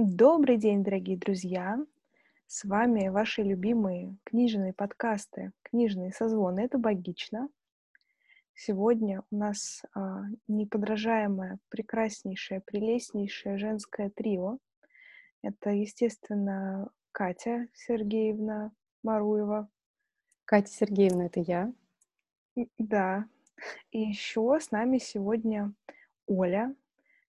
Добрый день, дорогие друзья! С вами ваши любимые книжные подкасты «Книжные созвоны». Это «Богично». Сегодня у нас а, неподражаемое, прекраснейшее, прелестнейшее женское трио. Это, естественно, Катя Сергеевна Маруева. Катя Сергеевна, это я. Да. И еще с нами сегодня Оля,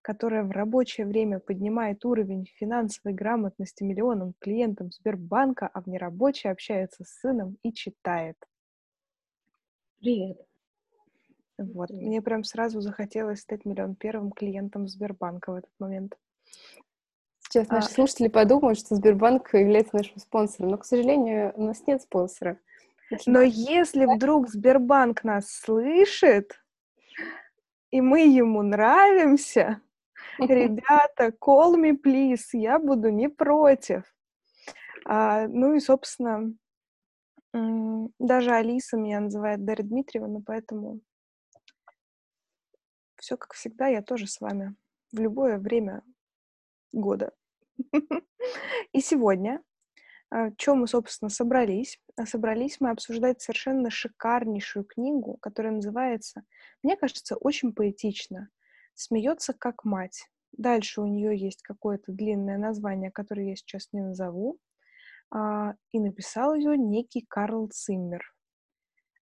которая в рабочее время поднимает уровень финансовой грамотности миллионам клиентам Сбербанка, а в нерабочее общается с сыном и читает. Привет. Вот. Привет. Мне прям сразу захотелось стать миллион первым клиентом Сбербанка в этот момент. Сейчас а... наши слушатели подумают, что Сбербанк является нашим спонсором, но, к сожалению, у нас нет спонсора. Но если вдруг Сбербанк нас слышит, и мы ему нравимся, ребята, call me, please, я буду не против. А, ну и, собственно, даже Алиса меня называет Дарья Дмитриевна, поэтому все как всегда, я тоже с вами в любое время года. И сегодня, а, чем мы, собственно, собрались? А собрались мы обсуждать совершенно шикарнейшую книгу, которая называется, мне кажется, очень поэтично смеется как мать. Дальше у нее есть какое-то длинное название, которое я сейчас не назову. А, и написал ее некий Карл Циммер.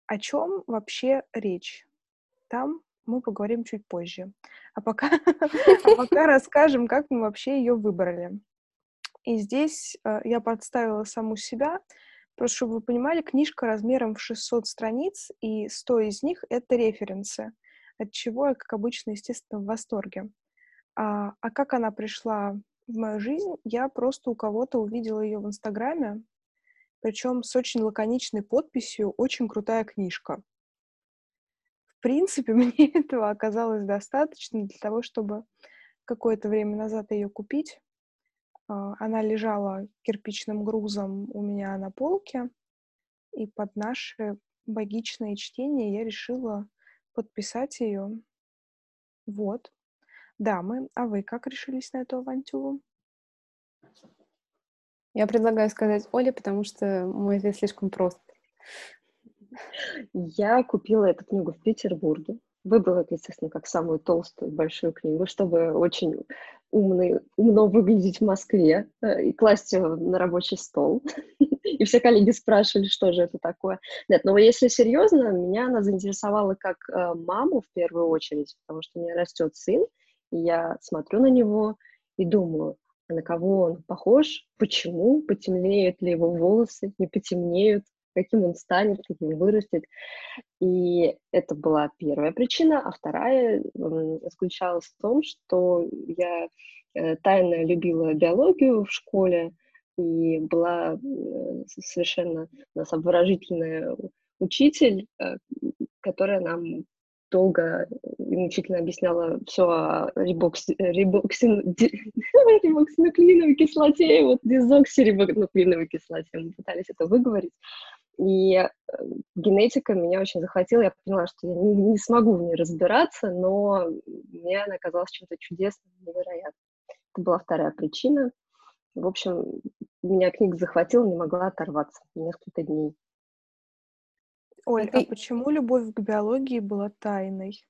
О чем вообще речь? Там мы поговорим чуть позже. А пока, а пока расскажем, как мы вообще ее выбрали. И здесь э, я подставила саму себя, просто чтобы вы понимали, книжка размером в 600 страниц, и 100 из них — это референсы от чего я, как обычно, естественно, в восторге. А, а как она пришла в мою жизнь, я просто у кого-то увидела ее в Инстаграме, причем с очень лаконичной подписью «Очень крутая книжка». В принципе, мне этого оказалось достаточно для того, чтобы какое-то время назад ее купить. А, она лежала кирпичным грузом у меня на полке, и под наше богичное чтение я решила подписать ее. Вот. Дамы, а вы как решились на эту авантюру? Я предлагаю сказать Оле, потому что мой ответ слишком прост. Я купила эту книгу в Петербурге. Выбрала это, естественно, как самую толстую большую книгу, чтобы очень умный, умно выглядеть в Москве э, и класть ее на рабочий стол. И все коллеги спрашивали, что же это такое. Нет, но если серьезно, меня она заинтересовала как э, маму в первую очередь, потому что у меня растет сын, и я смотрю на него и думаю, а на кого он похож, почему, потемнеют ли его волосы, не потемнеют, каким он станет, каким вырастет. И это была первая причина. А вторая заключалась в том, что я э, тайно любила биологию в школе, и была совершенно у нас обворожительная учитель, э, которая нам долго и мучительно объясняла все о рибокси, рибоксин, рибоксинуклеиновой кислоте вот дезоксирибонуклеиновой кислоте. Мы пытались это выговорить. И э, генетика меня очень захватила. Я поняла, что я не, не смогу в ней разбираться, но мне она казалась чем-то чудесным, невероятным. Это была вторая причина. В общем, меня книга захватила, не могла оторваться несколько дней. Оль, а почему любовь к биологии была тайной?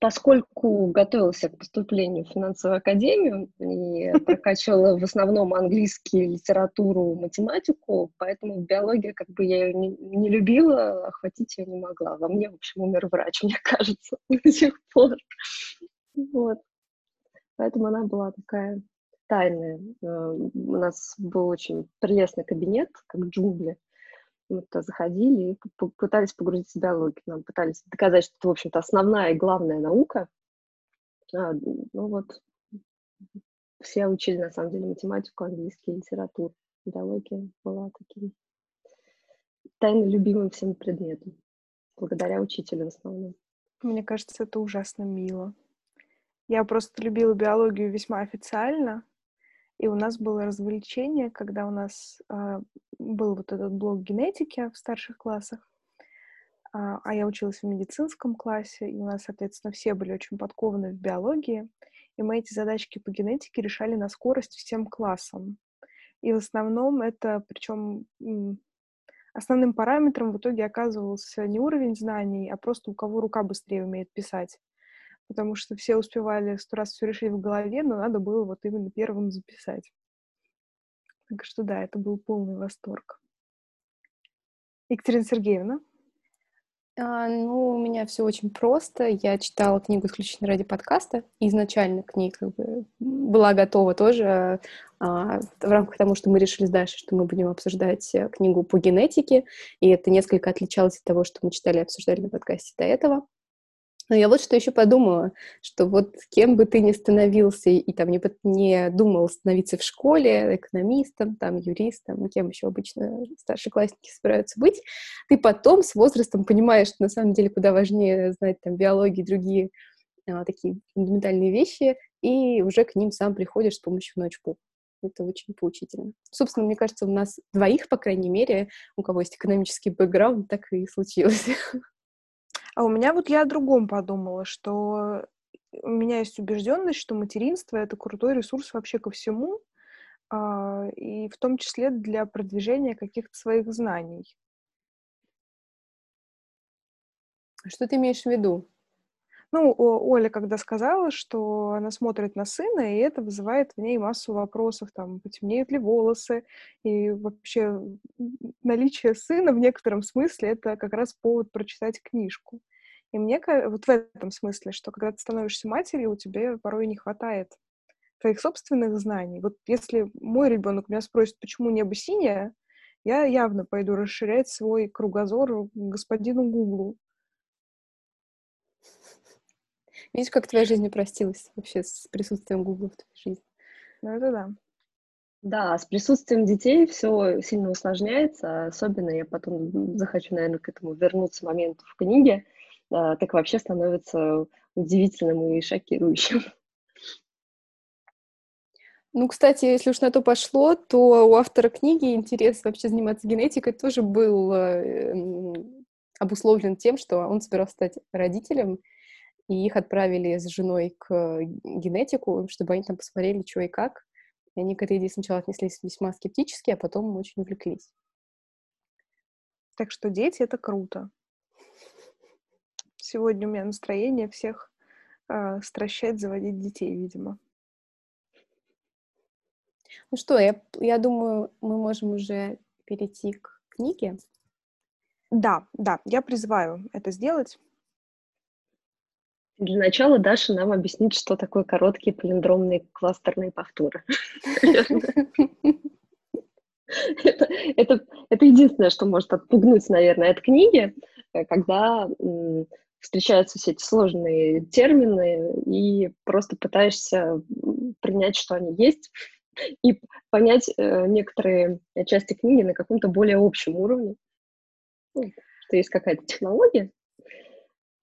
Поскольку готовилась к поступлению в финансовую академию и прокачивала в основном английский, литературу, математику, поэтому биология, как бы я ее не, не любила, охватить ее не могла. Во мне, в общем, умер врач, мне кажется, до сих пор. Вот. Поэтому она была такая тайная. Э, у нас был очень прелестный кабинет, как джунгли мы туда заходили и пытались погрузиться в биологию. Нам пытались доказать, что это, в общем-то, основная и главная наука. А, ну вот, все учили, на самом деле, математику, английский, литературу. Биология была таким тайно любимым всем предметом, благодаря учителю в основном. Мне кажется, это ужасно мило. Я просто любила биологию весьма официально, и у нас было развлечение, когда у нас э, был вот этот блок генетики в старших классах, а, а я училась в медицинском классе, и у нас, соответственно, все были очень подкованы в биологии. и мы эти задачки по генетике решали на скорость всем классом. И в основном это, причем основным параметром в итоге оказывался не уровень знаний, а просто у кого рука быстрее умеет писать. Потому что все успевали сто раз все решить в голове, но надо было вот именно первым записать. Так что да, это был полный восторг. Екатерина Сергеевна? А, ну, у меня все очень просто. Я читала книгу исключительно ради подкаста. Изначально к ней как бы была готова тоже а, в рамках того, что мы решили дальше, что мы будем обсуждать э, книгу по генетике. И это несколько отличалось от того, что мы читали и обсуждали на подкасте до этого. Но я вот что еще подумала, что вот кем бы ты ни становился и, там не, не думал становиться в школе, экономистом, там, юристом, кем еще обычно старшеклассники собираются быть, ты потом с возрастом понимаешь, что на самом деле куда важнее знать там биологию и другие а, такие фундаментальные вещи, и уже к ним сам приходишь с помощью научпоп. Это очень поучительно. Собственно, мне кажется, у нас двоих, по крайней мере, у кого есть экономический бэкграунд, так и случилось. А у меня вот я о другом подумала, что у меня есть убежденность, что материнство это крутой ресурс вообще ко всему, а, и в том числе для продвижения каких-то своих знаний. Что ты имеешь в виду? Ну, Оля когда сказала, что она смотрит на сына, и это вызывает в ней массу вопросов, там, потемнеют ли волосы, и вообще наличие сына в некотором смысле это как раз повод прочитать книжку. И мне вот в этом смысле, что когда ты становишься матерью, у тебя порой не хватает твоих собственных знаний. Вот если мой ребенок меня спросит, почему небо синее, я явно пойду расширять свой кругозор господину Гуглу. Видишь, как твоя жизнь упростилась вообще с присутствием Гугла в твоей жизни? Ну, это да. Да, с присутствием детей все сильно усложняется, особенно я потом захочу, наверное, к этому вернуться моменту в книге, а, так вообще становится удивительным и шокирующим. Ну, кстати, если уж на то пошло, то у автора книги интерес вообще заниматься генетикой тоже был э, обусловлен тем, что он собирался стать родителем, и их отправили с женой к генетику, чтобы они там посмотрели, что и как. И они к этой идее сначала отнеслись весьма скептически, а потом очень увлеклись. Так что дети — это круто. Сегодня у меня настроение всех э, стращать, заводить детей, видимо. Ну что, я, я думаю, мы можем уже перейти к книге. Да, да, я призываю это сделать. Для начала Даша нам объяснит, что такое короткие палиндромные кластерные повторы. Это, это, это единственное, что может отпугнуть, наверное, от книги, э, когда встречаются все эти сложные термины и просто пытаешься принять, что они есть, и понять э, некоторые части книги на каком-то более общем уровне. Ну, что есть какая-то технология,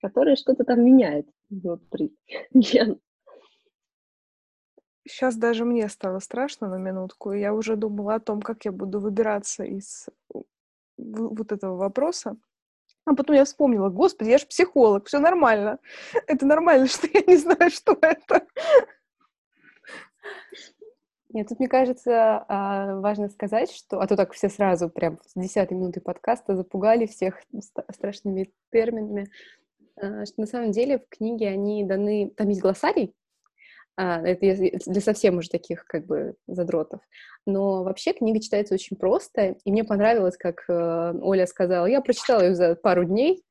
которая что-то там меняет внутри Сейчас даже мне стало страшно на минутку, и я уже думала о том, как я буду выбираться из вот этого вопроса. А потом я вспомнила, господи, я же психолог, все нормально. Это нормально, что я не знаю, что это. Нет, тут, мне кажется, а, важно сказать, что... А то так все сразу, прям с десятой минуты подкаста запугали всех страшными терминами. А, что на самом деле в книге они даны, там есть глоссарий, а, это для совсем уже таких как бы задротов. Но вообще книга читается очень просто, и мне понравилось, как э, Оля сказала, я прочитала ее за пару дней,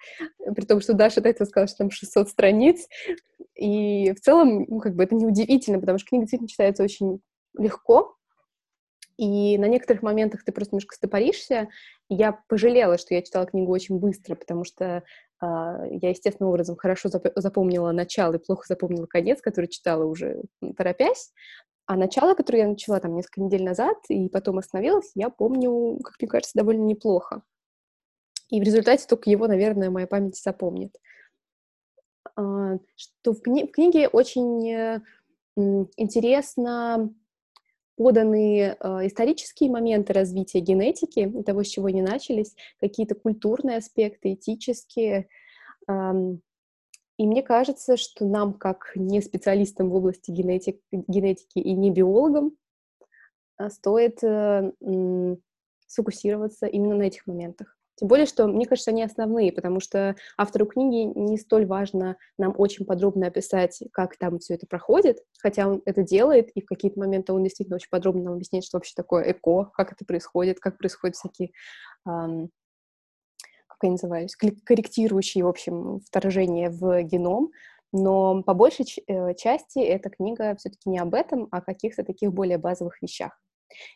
при том, что Даша до этого сказала, что там 600 страниц, и в целом, ну, как бы это неудивительно, потому что книга действительно читается очень легко, и на некоторых моментах ты просто немножко стопоришься. Я пожалела, что я читала книгу очень быстро, потому что а, я естественным образом хорошо запомнила начало и плохо запомнила конец, который читала уже торопясь. А начало, которое я начала там несколько недель назад и потом остановилась, я помню, как мне кажется, довольно неплохо. И в результате только его, наверное, моя память запомнит. А, что в, кни- в книге очень э, интересно поданы э, исторические моменты развития генетики, того, с чего они начались, какие-то культурные аспекты, этические. И мне кажется, что нам, как не специалистам в области генетик, генетики и не биологам, а, стоит э, сфокусироваться именно на этих моментах. Тем более, что, мне кажется, они основные, потому что автору книги не столь важно нам очень подробно описать, как там все это проходит, хотя он это делает, и в какие-то моменты он действительно очень подробно нам объясняет, что вообще такое ЭКО, как это происходит, как происходят всякие эм, как они назывались, корректирующие, в общем, вторжения в геном, но по большей э, части эта книга все-таки не об этом, а о каких-то таких более базовых вещах.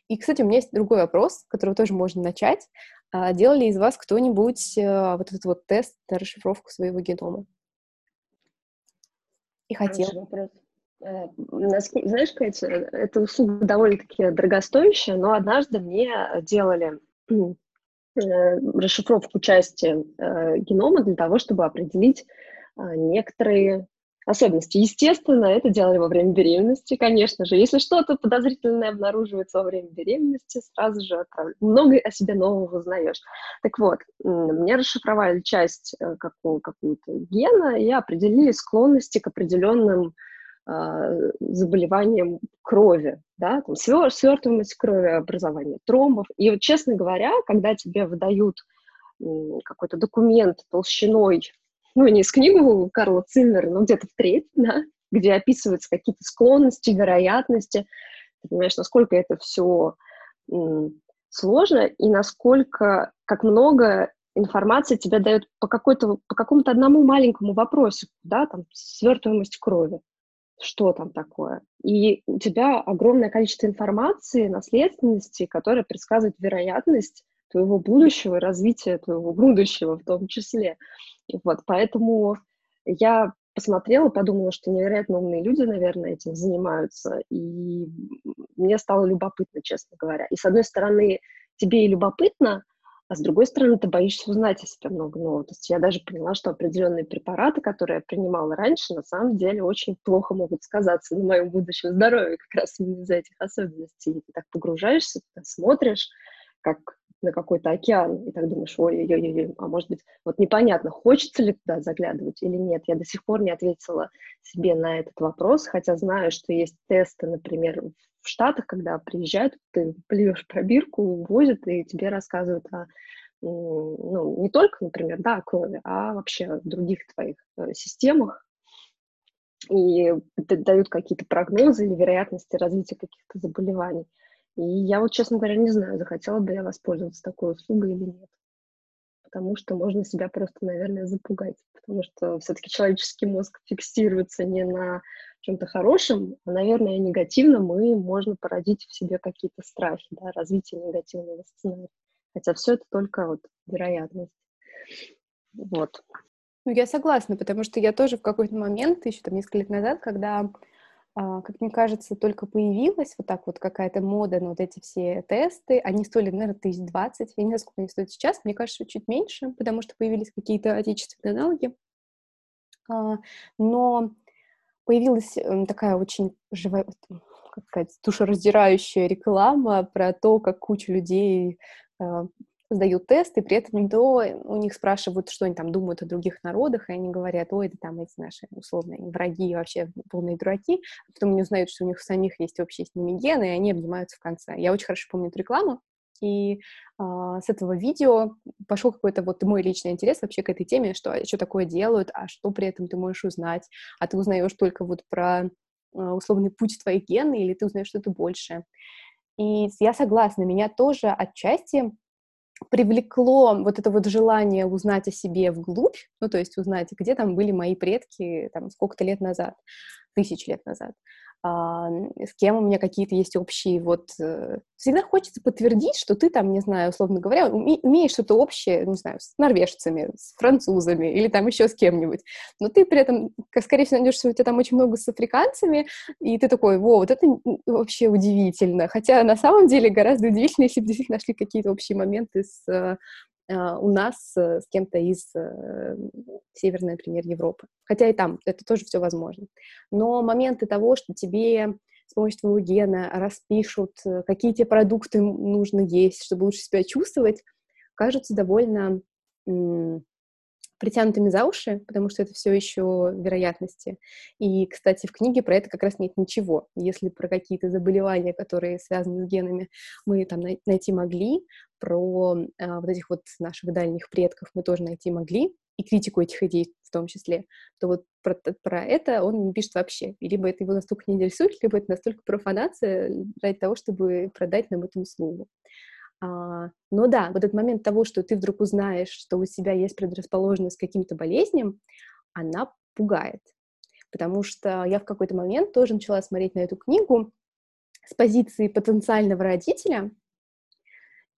И, кстати, у меня есть другой вопрос, с которого тоже можно начать. А делал ли из вас кто-нибудь э, вот этот вот тест на расшифровку своего генома? И хотел. Э, знаешь, Катя, эта услуга довольно-таки дорогостоящая, но однажды мне делали Э, расшифровку части генома для того, чтобы определить некоторые особенности. Естественно, это делали во время беременности, конечно же. Если что-то подозрительное обнаруживается во время беременности, сразу же отправляют. Много о себе нового узнаешь. Так вот, мне расшифровали часть какого, какого-то гена и определили склонности к определенным а, заболеваниям крови, да, там свер, свертываемость крови, образование тромбов. И вот, честно говоря, когда тебе выдают какой-то документ толщиной, ну, не из книгу Карла Циммера, но где-то в треть, да, где описываются какие-то склонности, вероятности, ты понимаешь, насколько это все сложно и насколько, как много информации тебе дают по, какой-то, по какому-то одному маленькому вопросу, да, там, свертываемость крови что там такое. И у тебя огромное количество информации, наследственности, которая предсказывает вероятность твоего будущего, развития твоего будущего в том числе. Вот, поэтому я посмотрела, подумала, что невероятно умные люди, наверное, этим занимаются, и мне стало любопытно, честно говоря. И, с одной стороны, тебе и любопытно, а с другой стороны, ты боишься узнать о себе много нового. То есть я даже поняла, что определенные препараты, которые я принимала раньше, на самом деле очень плохо могут сказаться на моем будущем здоровье, как раз из-за этих особенностей. И ты так погружаешься, ты смотришь, как на какой-то океан, и так думаешь, ой-ой-ой, а может быть, вот непонятно, хочется ли туда заглядывать или нет. Я до сих пор не ответила себе на этот вопрос, хотя знаю, что есть тесты, например, в Штатах, когда приезжают, ты плюешь пробирку, возят, и тебе рассказывают о ну, не только, например, да, крови, а вообще о других твоих э, системах, и дают какие-то прогнозы или вероятности развития каких-то заболеваний. И я вот, честно говоря, не знаю, захотела бы я воспользоваться такой услугой или нет. Потому что можно себя просто, наверное, запугать. Потому что все-таки человеческий мозг фиксируется не на чем-то хорошем, а, наверное, негативно мы можно породить в себе какие-то страхи, да, развитие негативного сценария. Хотя все это только вот вероятность. Вот. Ну, я согласна, потому что я тоже в какой-то момент, еще там несколько лет назад, когда как мне кажется, только появилась вот так вот какая-то мода на вот эти все тесты. Они стоили, наверное, тысяч двадцать. Я не знаю, сколько они стоят сейчас. Мне кажется, чуть меньше, потому что появились какие-то отечественные аналоги. А, но появилась эм, такая очень живая, как сказать, душераздирающая реклама про то, как куча людей а, сдают тесты, при этом никто, у них спрашивают, что они там думают о других народах, и они говорят, ой, это там эти наши условные враги, вообще полные дураки, а потом они узнают, что у них самих есть общие с ними гены, и они обнимаются в конце. Я очень хорошо помню эту рекламу, и а, с этого видео пошел какой-то вот мой личный интерес вообще к этой теме, что, что такое делают, а что при этом ты можешь узнать, а ты узнаешь только вот про а, условный путь твоих ген, или ты узнаешь что-то большее. И я согласна, меня тоже отчасти привлекло вот это вот желание узнать о себе вглубь, ну, то есть узнать, где там были мои предки, там, сколько-то лет назад, тысяч лет назад с кем у меня какие-то есть общие вот... Э, всегда хочется подтвердить, что ты там, не знаю, условно говоря, уме, умеешь что-то общее, не знаю, с норвежцами, с французами или там еще с кем-нибудь. Но ты при этом, скорее всего, найдешь, что у тебя там очень много с африканцами, и ты такой, во, вот это вообще удивительно. Хотя на самом деле гораздо удивительнее, если бы действительно нашли какие-то общие моменты с э, а, у нас э, с кем-то из э, Северной, например, Европы. Хотя и там это тоже все возможно. Но моменты того, что тебе с помощью твоего гена распишут, э, какие тебе продукты нужно есть, чтобы лучше себя чувствовать, кажутся довольно притянутыми за уши, потому что это все еще вероятности. И, кстати, в книге про это как раз нет ничего. Если про какие-то заболевания, которые связаны с генами, мы там найти могли, про а, вот этих вот наших дальних предков мы тоже найти могли, и критику этих идей в том числе, то вот про, про это он не пишет вообще. И либо это его настолько не интересует, либо это настолько профанация ради того, чтобы продать нам эту услугу. А, но да, вот этот момент того, что ты вдруг узнаешь, что у себя есть предрасположенность к каким-то болезням, она пугает. Потому что я в какой-то момент тоже начала смотреть на эту книгу с позиции потенциального родителя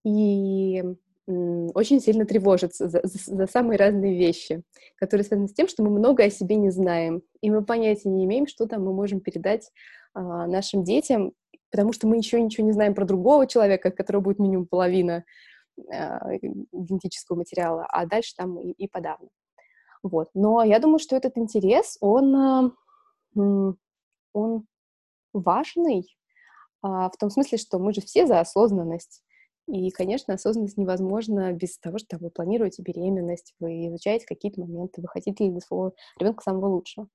и очень сильно тревожиться за, за, за самые разные вещи, которые связаны с тем, что мы много о себе не знаем, и мы понятия не имеем, что там мы можем передать а, нашим детям, потому что мы еще ничего не знаем про другого человека, которого будет минимум половина э, генетического материала, а дальше там и, и подавно. Вот. Но я думаю, что этот интерес, он, э, он важный э, в том смысле, что мы же все за осознанность. И, конечно, осознанность невозможна без того, что вы планируете беременность, вы изучаете какие-то моменты, вы хотите для своего ребенка самого лучшего.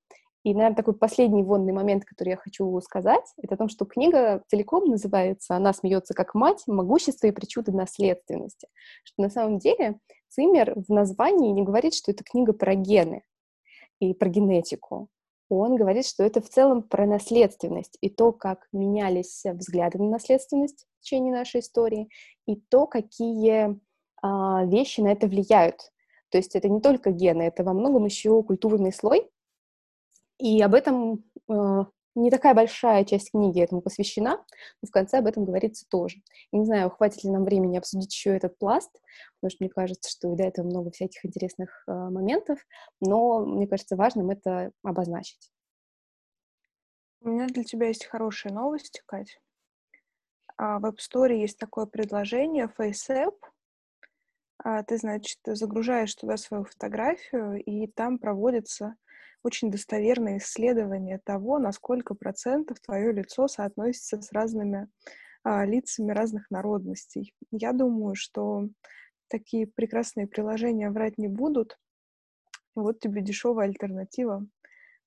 И, наверное, такой последний вонный момент, который я хочу сказать, это о том, что книга целиком называется «Она смеется как мать. Могущество и причуды наследственности». Что на самом деле Циммер в названии не говорит, что это книга про гены и про генетику. Он говорит, что это в целом про наследственность и то, как менялись взгляды на наследственность в течение нашей истории, и то, какие а, вещи на это влияют. То есть это не только гены, это во многом еще культурный слой, и об этом э, не такая большая часть книги этому посвящена, но в конце об этом говорится тоже. Я не знаю, хватит ли нам времени обсудить еще этот пласт, потому что мне кажется, что и до этого много всяких интересных э, моментов, но мне кажется важным это обозначить. У меня для тебя есть хорошая новость, Кать. А в App Store есть такое предложение FaceApp. А ты, значит, загружаешь туда свою фотографию, и там проводится очень достоверное исследование того, на сколько процентов твое лицо соотносится с разными а, лицами разных народностей. Я думаю, что такие прекрасные приложения врать не будут. Вот тебе дешевая альтернатива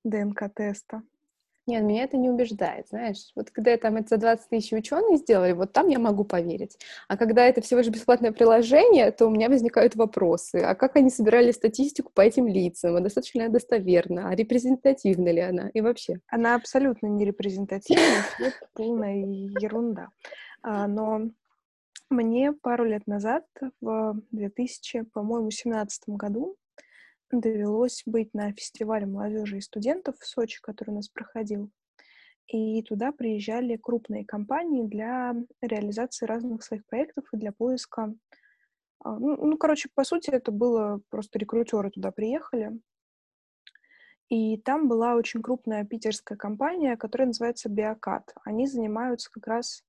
ДНК-теста. Нет, меня это не убеждает, знаешь. Вот когда там это за 20 тысяч ученые сделали, вот там я могу поверить. А когда это всего лишь бесплатное приложение, то у меня возникают вопросы. А как они собирали статистику по этим лицам? А достаточно ли она достоверна? А репрезентативна ли она? И вообще? Она абсолютно не репрезентативна, это полная ерунда. А, но мне пару лет назад, в 2000, по-моему, 17 году, довелось быть на фестивале молодежи и студентов в Сочи, который у нас проходил. И туда приезжали крупные компании для реализации разных своих проектов и для поиска. А, ну, ну, короче, по сути, это было просто рекрутеры туда приехали. И там была очень крупная питерская компания, которая называется Биокат. Они занимаются как раз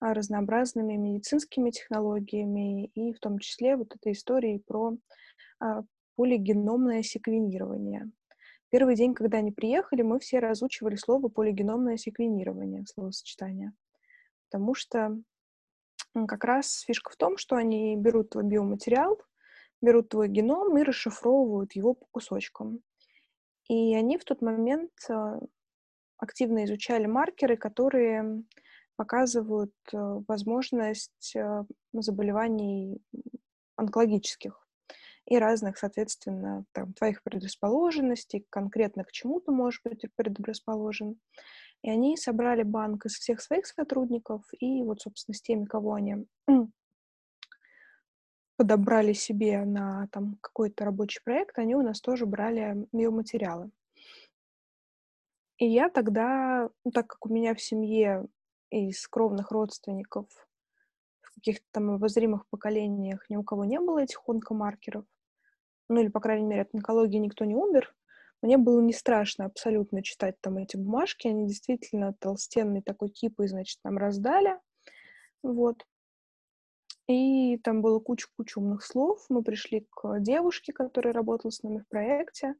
а, разнообразными медицинскими технологиями и в том числе вот этой историей про а, полигеномное секвенирование. Первый день, когда они приехали, мы все разучивали слово полигеномное секвенирование, словосочетание. Потому что как раз фишка в том, что они берут твой биоматериал, берут твой геном и расшифровывают его по кусочкам. И они в тот момент а, активно изучали маркеры, которые показывают а, возможность а, заболеваний онкологических и разных, соответственно, там, твоих предрасположенностей, конкретно к чему ты можешь быть предрасположен. И они собрали банк из всех своих сотрудников, и вот, собственно, с теми, кого они подобрали себе на там какой-то рабочий проект, они у нас тоже брали биоматериалы. И я тогда, ну, так как у меня в семье из кровных родственников в каких-то там обозримых поколениях ни у кого не было этих онкомаркеров, ну или, по крайней мере, от онкологии никто не умер, мне было не страшно абсолютно читать там эти бумажки, они действительно толстенные такой кипы, значит, нам раздали, вот. И там было куча-куча умных слов. Мы пришли к девушке, которая работала с нами в проекте,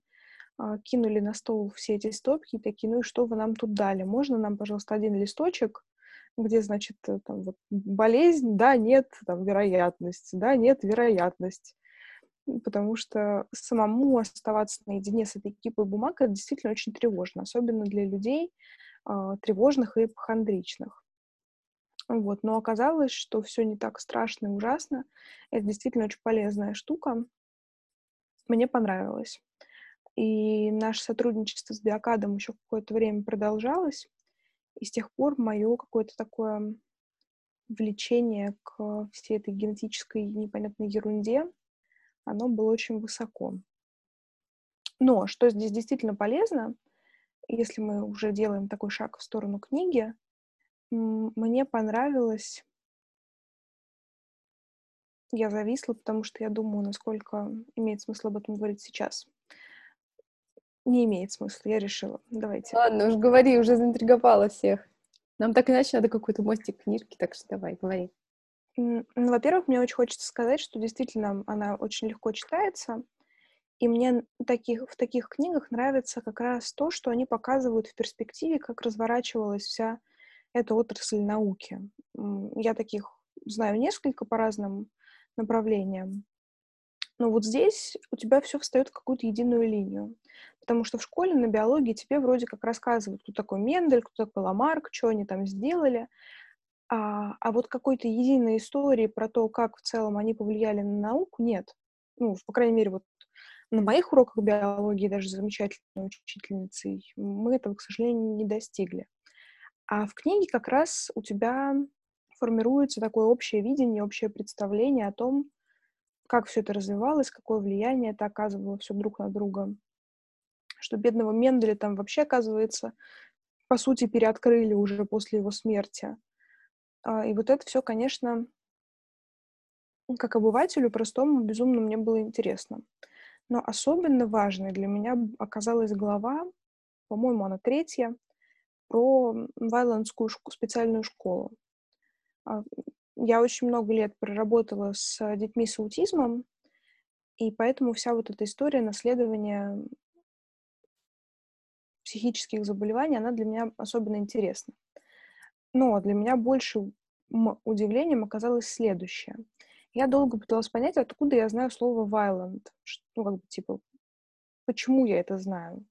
а, кинули на стол все эти стопки и такие, ну и что вы нам тут дали? Можно нам, пожалуйста, один листочек, где, значит, там вот болезнь, да, нет, там вероятность, да, нет, вероятность. Потому что самому оставаться наедине с этой кипой бумаг это действительно очень тревожно, особенно для людей э, тревожных и эпохондричных. Вот. Но оказалось, что все не так страшно и ужасно. Это действительно очень полезная штука. Мне понравилось. И наше сотрудничество с Биокадом еще какое-то время продолжалось. И с тех пор мое какое-то такое влечение к всей этой генетической непонятной ерунде, оно было очень высоко. Но что здесь действительно полезно, если мы уже делаем такой шаг в сторону книги, мне понравилось... Я зависла, потому что я думаю, насколько имеет смысл об этом говорить сейчас. Не имеет смысла, я решила. Давайте. Ладно, уж говори, уже заинтриговала всех. Нам так иначе надо какой-то мостик книжки, так что давай, говори. Ну, во-первых, мне очень хочется сказать, что действительно она очень легко читается, и мне таких, в таких книгах нравится как раз то, что они показывают в перспективе, как разворачивалась вся эта отрасль науки. Я таких знаю несколько по разным направлениям. Но вот здесь у тебя все встает в какую-то единую линию. Потому что в школе на биологии тебе вроде как рассказывают, кто такой Мендель, кто такой Ламарк, что они там сделали. А, а вот какой-то единой истории про то, как в целом они повлияли на науку, нет. Ну, по крайней мере, вот на моих уроках биологии, даже замечательной учительницей, мы этого, к сожалению, не достигли. А в книге как раз у тебя формируется такое общее видение, общее представление о том, как все это развивалось, какое влияние это оказывало все друг на друга. Что бедного Менделя там вообще, оказывается, по сути, переоткрыли уже после его смерти. А, и вот это все, конечно, как обывателю простому, безумно мне было интересно. Но особенно важной для меня оказалась глава, по-моему, она третья, про Вайландскую специальную школу. А, я очень много лет проработала с детьми с аутизмом, и поэтому вся вот эта история наследования психических заболеваний, она для меня особенно интересна. Но для меня большим удивлением оказалось следующее. Я долго пыталась понять, откуда я знаю слово violent. Ну, как бы, типа, почему я это знаю.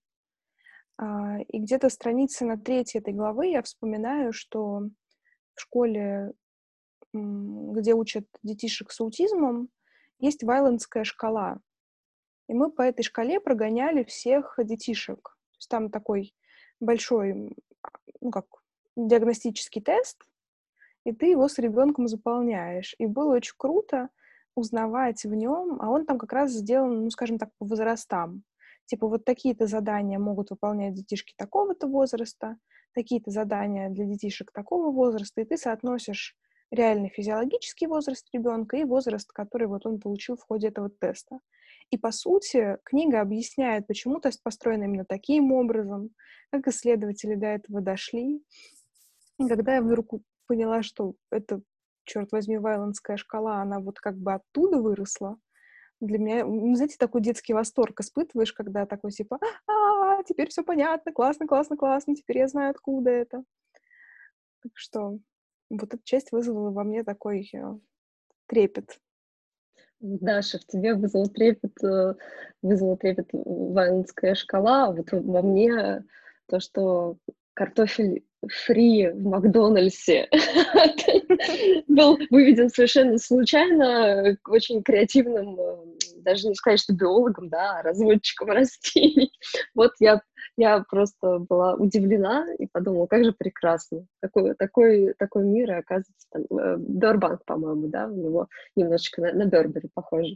А, и где-то страницы на третьей этой главы я вспоминаю, что в школе, где учат детишек с аутизмом, есть вайлендская шкала. И мы по этой шкале прогоняли всех детишек. То есть там такой большой, ну как, диагностический тест, и ты его с ребенком заполняешь. И было очень круто узнавать в нем, а он там как раз сделан, ну, скажем так, по возрастам. Типа вот такие-то задания могут выполнять детишки такого-то возраста, такие-то задания для детишек такого возраста, и ты соотносишь реальный физиологический возраст ребенка и возраст, который вот он получил в ходе этого теста. И, по сути, книга объясняет, почему тест построен именно таким образом, как исследователи до этого дошли. И когда я вдруг поняла, что это, черт возьми, вайландская шкала, она вот как бы оттуда выросла, для меня, ну, знаете, такой детский восторг испытываешь, когда такой типа, а, теперь все понятно, классно, классно, классно, теперь я знаю, откуда это. Так что вот эта часть вызвала во мне такой э, трепет. Даша, в тебе вызвал трепет, э, вызвала трепет вайнская шкала, а вот во мне то, что картофель фри в Макдональдсе. Был выведен совершенно случайно очень креативным, э, даже не сказать, что биологом, да, а разводчиком растений. Вот я я просто была удивлена и подумала, как же прекрасно. Такой, такой, такой мир, и оказывается, там, э, Дорбанк, по-моему, да, у него немножечко на, на Бербери похоже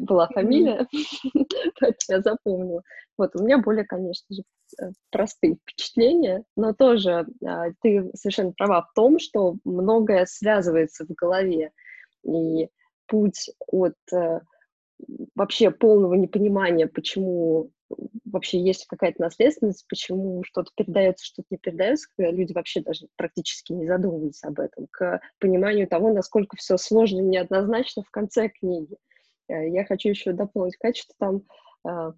была фамилия, поэтому я запомнила. Вот, у меня более, конечно же, э, простые впечатления, но тоже а, ты совершенно права в том, что многое связывается в голове, и путь от э, вообще полного непонимания, почему вообще есть какая-то наследственность, почему что-то передается, что-то не передается, когда люди вообще даже практически не задумываются об этом, к пониманию того, насколько все сложно и неоднозначно в конце книги. Э, я хочу еще дополнить качество там э,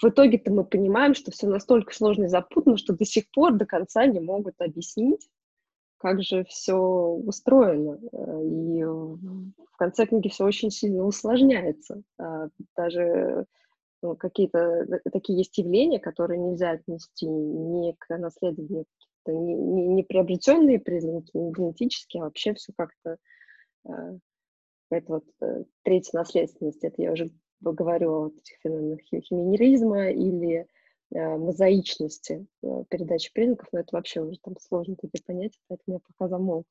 в итоге-то мы понимаем, что все настолько сложно и запутано, что до сих пор до конца не могут объяснить, как же все устроено. Э, и конце книги все очень сильно усложняется. А даже ну, какие-то такие есть явления, которые нельзя отнести ни к наследованию, не, не, не приобретенные признаки, не генетические, а вообще все как-то это вот э, третья наследственность, это я уже говорю о вот этих феноменах химеризма или э, мозаичности э, передачи признаков, но это вообще уже там сложно такие понятия, поэтому я пока замолк.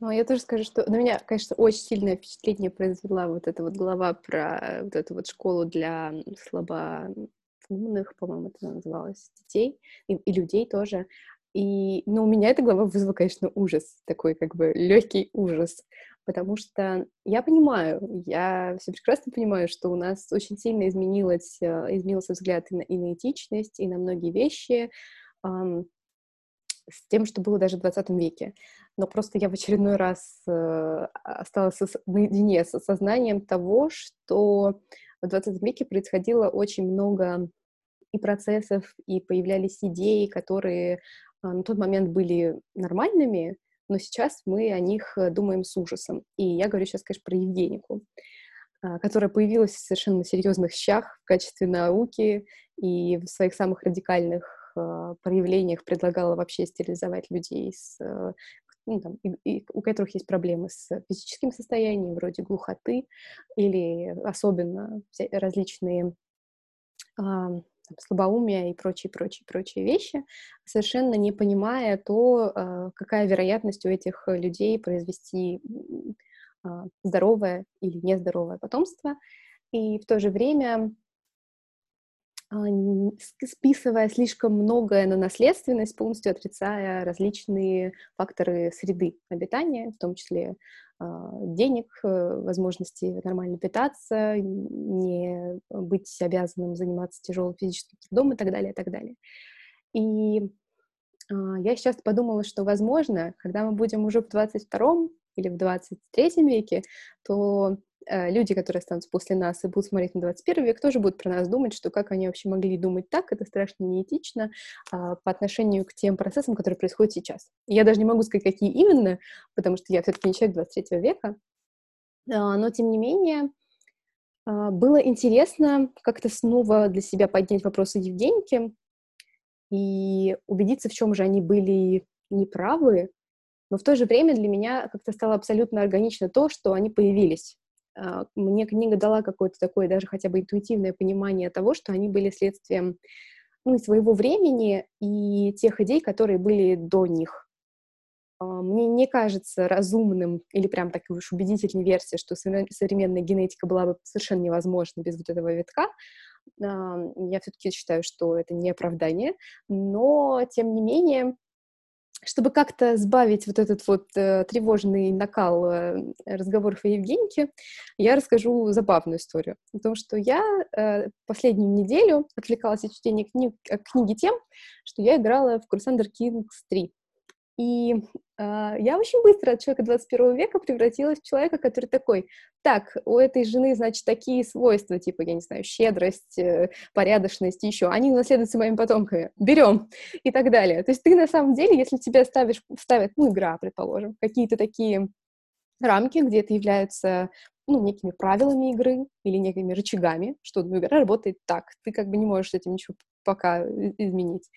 Ну, я тоже скажу, что на меня, конечно, очень сильное впечатление произвела вот эта вот глава про вот эту вот школу для слабоумных, по-моему, это называлось, детей и, и людей тоже. И, ну, у меня эта глава вызвала, конечно, ужас, такой как бы легкий ужас, потому что я понимаю, я все прекрасно понимаю, что у нас очень сильно изменилось, э, изменился взгляд и на, и на этичность, и на многие вещи эм, с тем, что было даже в 20 веке. Но просто я в очередной раз э, осталась наедине с осознанием того, что в 20 веке происходило очень много и процессов, и появлялись идеи, которые э, на тот момент были нормальными, но сейчас мы о них э, думаем с ужасом. И я говорю сейчас, конечно, про Евгенику, а, которая появилась в совершенно серьезных щах в качестве науки и в своих самых радикальных а, проявлениях предлагала вообще стерилизовать людей с э, ну, там, и, и у которых есть проблемы с физическим состоянием, вроде глухоты, или особенно различные а, там, слабоумия и прочие, прочие, прочие вещи, совершенно не понимая то, а, какая вероятность у этих людей произвести а, здоровое или нездоровое потомство. И в то же время списывая слишком многое на наследственность, полностью отрицая различные факторы среды обитания, в том числе а, денег, э, возможности нормально питаться, не быть обязанным заниматься тяжелым физическим трудом и так далее, и так далее. И а, я сейчас подумала, что, возможно, когда мы будем уже в 22 или в 23 веке, то люди, которые останутся после нас и будут смотреть на 21 век, тоже будут про нас думать, что как они вообще могли думать так, это страшно неэтично а, по отношению к тем процессам, которые происходят сейчас. Я даже не могу сказать, какие именно, потому что я все-таки не человек 23 века, а, но тем не менее а, было интересно как-то снова для себя поднять вопросы Евгеники и убедиться, в чем же они были неправы, но в то же время для меня как-то стало абсолютно органично то, что они появились. А, мне книга дала какое-то такое даже хотя бы интуитивное понимание того, что они были следствием ну, своего времени и тех идей, которые были до них. А, мне не кажется разумным или прям такой уж убедительной версией, что современная генетика была бы совершенно невозможна без вот этого витка. А, я все-таки считаю, что это не оправдание, но, тем не менее, чтобы как-то сбавить вот этот вот э, тревожный накал э, разговоров о Евгенике, я расскажу забавную историю. О том, что я э, последнюю неделю отвлекалась от чтения книг, э, книги тем, что я играла в Crusader Kings 3. И э, я очень быстро от человека 21 века превратилась в человека, который такой, так, у этой жены, значит, такие свойства, типа, я не знаю, щедрость, э, порядочность, еще, они наследуются моими потомками, берем, и так далее. То есть ты, на самом деле, если тебя ставишь, ставят, ну, игра, предположим, какие-то такие рамки, где это является ну, некими правилами игры или некими рычагами, что ну, игра работает так, ты как бы не можешь с этим ничего пока изменить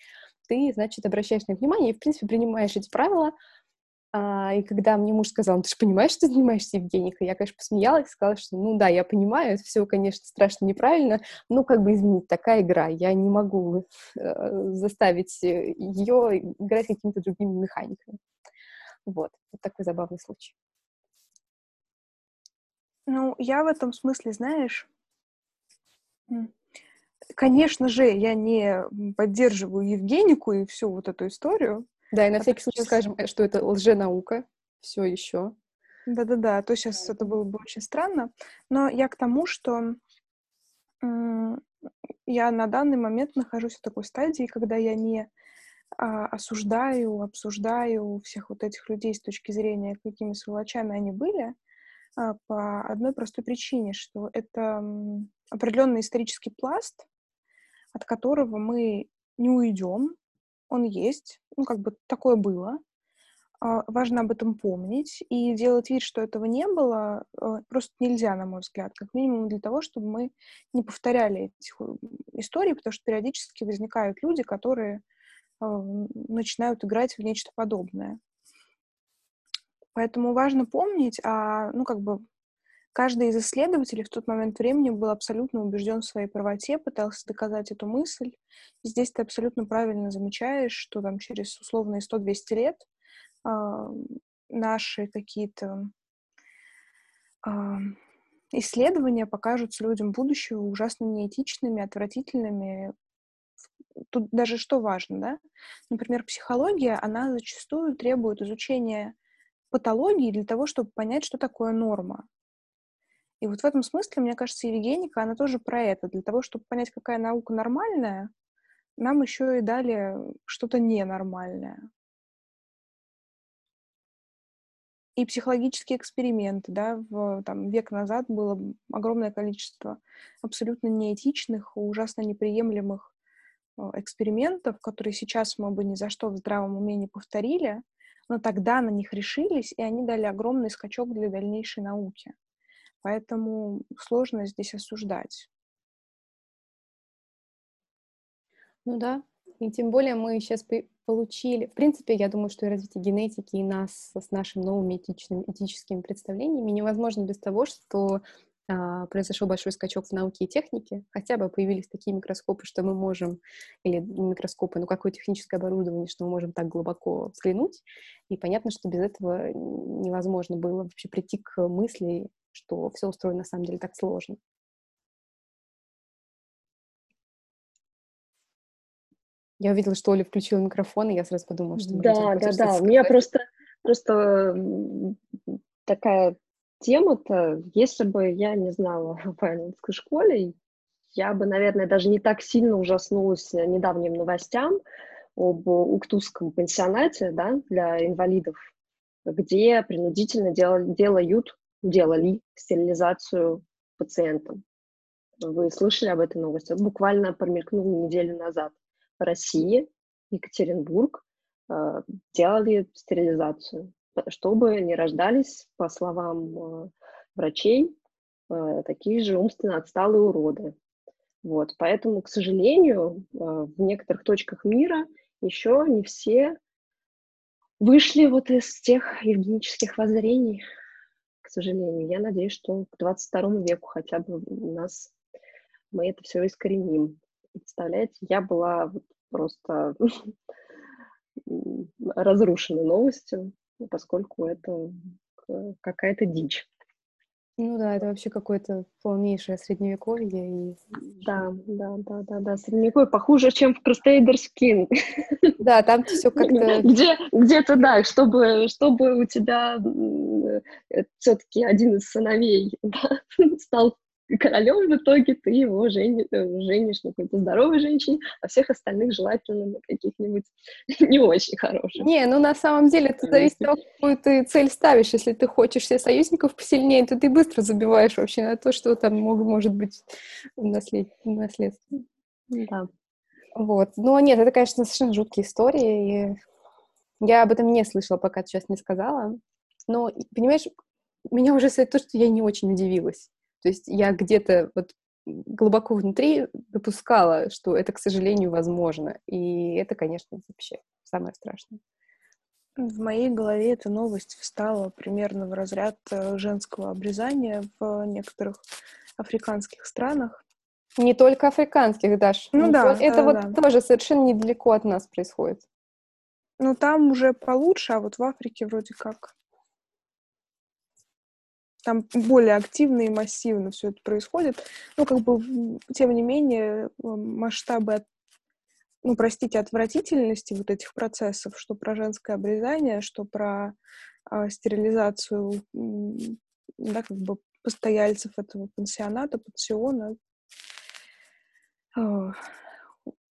ты, значит, обращаешь на внимание и, в принципе, принимаешь эти правила. А, и когда мне муж сказал, ну, ты же понимаешь, что ты занимаешься Евгеникой, я, конечно, посмеялась, сказала, что, ну, да, я понимаю, это все, конечно, страшно неправильно, но, как бы, извините, такая игра, я не могу э, заставить э, ее играть какими-то другими механиками. Вот, вот такой забавный случай. Ну, я в этом смысле, знаешь, Конечно же, я не поддерживаю Евгенику и всю вот эту историю. Да, и на а всякий случай сейчас... скажем, э, что это лженаука все еще. Да-да-да, а то сейчас это было бы очень странно. Но я к тому, что я на данный момент нахожусь в такой стадии, когда я не а, осуждаю, обсуждаю всех вот этих людей с точки зрения, какими сволочами они были, а, по одной простой причине, что это определенный исторический пласт, от которого мы не уйдем, он есть, ну, как бы такое было. а, важно об этом помнить и делать вид, что этого не было, а, просто нельзя, на мой взгляд, как минимум для того, чтобы мы не повторяли этих историй, потому что периодически возникают люди, которые а, начинают играть в нечто подобное. Поэтому важно помнить, а, ну, как бы, каждый из исследователей в тот момент времени был абсолютно убежден в своей правоте, пытался доказать эту мысль. И здесь ты абсолютно правильно замечаешь, что там через условные 100-200 лет а, наши какие-то а, исследования покажутся людям будущего ужасно неэтичными, отвратительными. Тут даже что важно, да? Например, психология, она зачастую требует изучения патологии для того, чтобы понять, что такое норма. И вот в этом смысле, мне кажется, Евгеника, она тоже про это. Для того, чтобы понять, какая наука нормальная, нам еще и дали что-то ненормальное. и психологические эксперименты, да, в, там, век назад было огромное количество абсолютно неэтичных, ужасно неприемлемых э, экспериментов, которые сейчас мы бы ни за что в здравом уме не повторили, но тогда на них решились, и они дали огромный скачок для дальнейшей науки. Поэтому сложно здесь осуждать. Ну да, и тем более мы сейчас получили... В принципе, я думаю, что и развитие генетики, и нас с нашими новыми этичными, этическими представлениями невозможно без того, что а, произошел большой скачок в науке и технике, хотя бы появились такие микроскопы, что мы можем, или микроскопы, ну, какое техническое оборудование, что мы можем так глубоко взглянуть, и понятно, что без этого невозможно было вообще прийти к мысли, что все устроено на самом деле так сложно. Я увидела, что Оля включила микрофон, и я сразу подумала, что... Да, да, да. У меня просто, просто такая тема-то, если бы я не знала в английской школе, я бы, наверное, даже не так сильно ужаснулась недавним новостям об Уктузском пансионате да, для инвалидов, где принудительно делали, делают, делали стерилизацию пациентам. Вы слышали об этой новости? Буквально промелькнула неделю назад. России, Екатеринбург, э, делали стерилизацию, чтобы не рождались, по словам э, врачей, э, такие же умственно отсталые уроды. Вот, поэтому, к сожалению, в некоторых точках мира еще не все вышли вот из тех евгенических воззрений, сожалению. Я надеюсь, что к 22 веку хотя бы у нас мы это все искореним. Представляете, я была вот просто разрушена новостью, поскольку это какая-то дичь. Ну да, это вообще какое-то полнейшее средневековье. И... Да, да, да, да, да, средневековье похуже, чем в Crusaders King. Да, там все как-то... Где, где-то, да, чтобы, чтобы у тебя э, все-таки один из сыновей да, стал королем в итоге ты его жени, э, женишь на какой-то здоровой женщине, а всех остальных желательно на каких-нибудь не очень хороших. Не, ну на самом деле это зависит от того, какую ты цель ставишь. Если ты хочешь себе союзников посильнее, то ты быстро забиваешь вообще на то, что там может быть наслед... наследство. Да. Вот. Но нет, это, конечно, совершенно жуткие истории. И я об этом не слышала, пока ты сейчас не сказала. Но, понимаешь, меня уже то, что я не очень удивилась. То есть я где-то вот глубоко внутри допускала, что это, к сожалению, возможно. И это, конечно, вообще самое страшное. В моей голове эта новость встала примерно в разряд э, женского обрезания в некоторых африканских странах. Не только африканских, Даш. Ну Не да. Это да, вот да. тоже совершенно недалеко от нас происходит. Ну там уже получше, а вот в Африке вроде как там более активно и массивно все это происходит. Ну, как бы, тем не менее, масштабы, ну, простите, отвратительности вот этих процессов, что про женское обрезание, что про э, стерилизацию, да, как бы постояльцев этого пансионата, пансиона, э,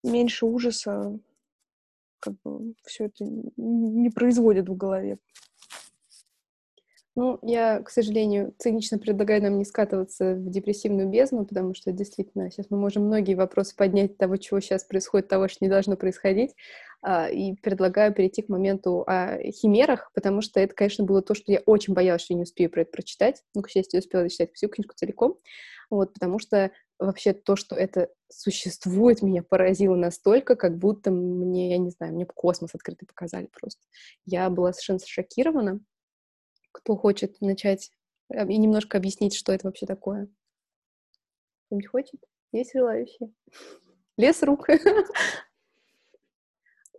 меньше ужаса как бы все это не производит в голове. Ну, я, к сожалению, цинично предлагаю нам не скатываться в депрессивную бездну, потому что действительно сейчас мы можем многие вопросы поднять того, чего сейчас происходит, того, что не должно происходить, а, и предлагаю перейти к моменту о химерах, потому что это, конечно, было то, что я очень боялась, что я не успею про это прочитать. Ну, к счастью, я успела читать всю книжку целиком, вот, потому что вообще то, что это существует, меня поразило настолько, как будто мне, я не знаю, мне космос открытый показали просто. Я была совершенно шокирована, кто хочет начать э, и немножко объяснить, что это вообще такое? Кто-нибудь хочет? Есть желающие? Лес рук.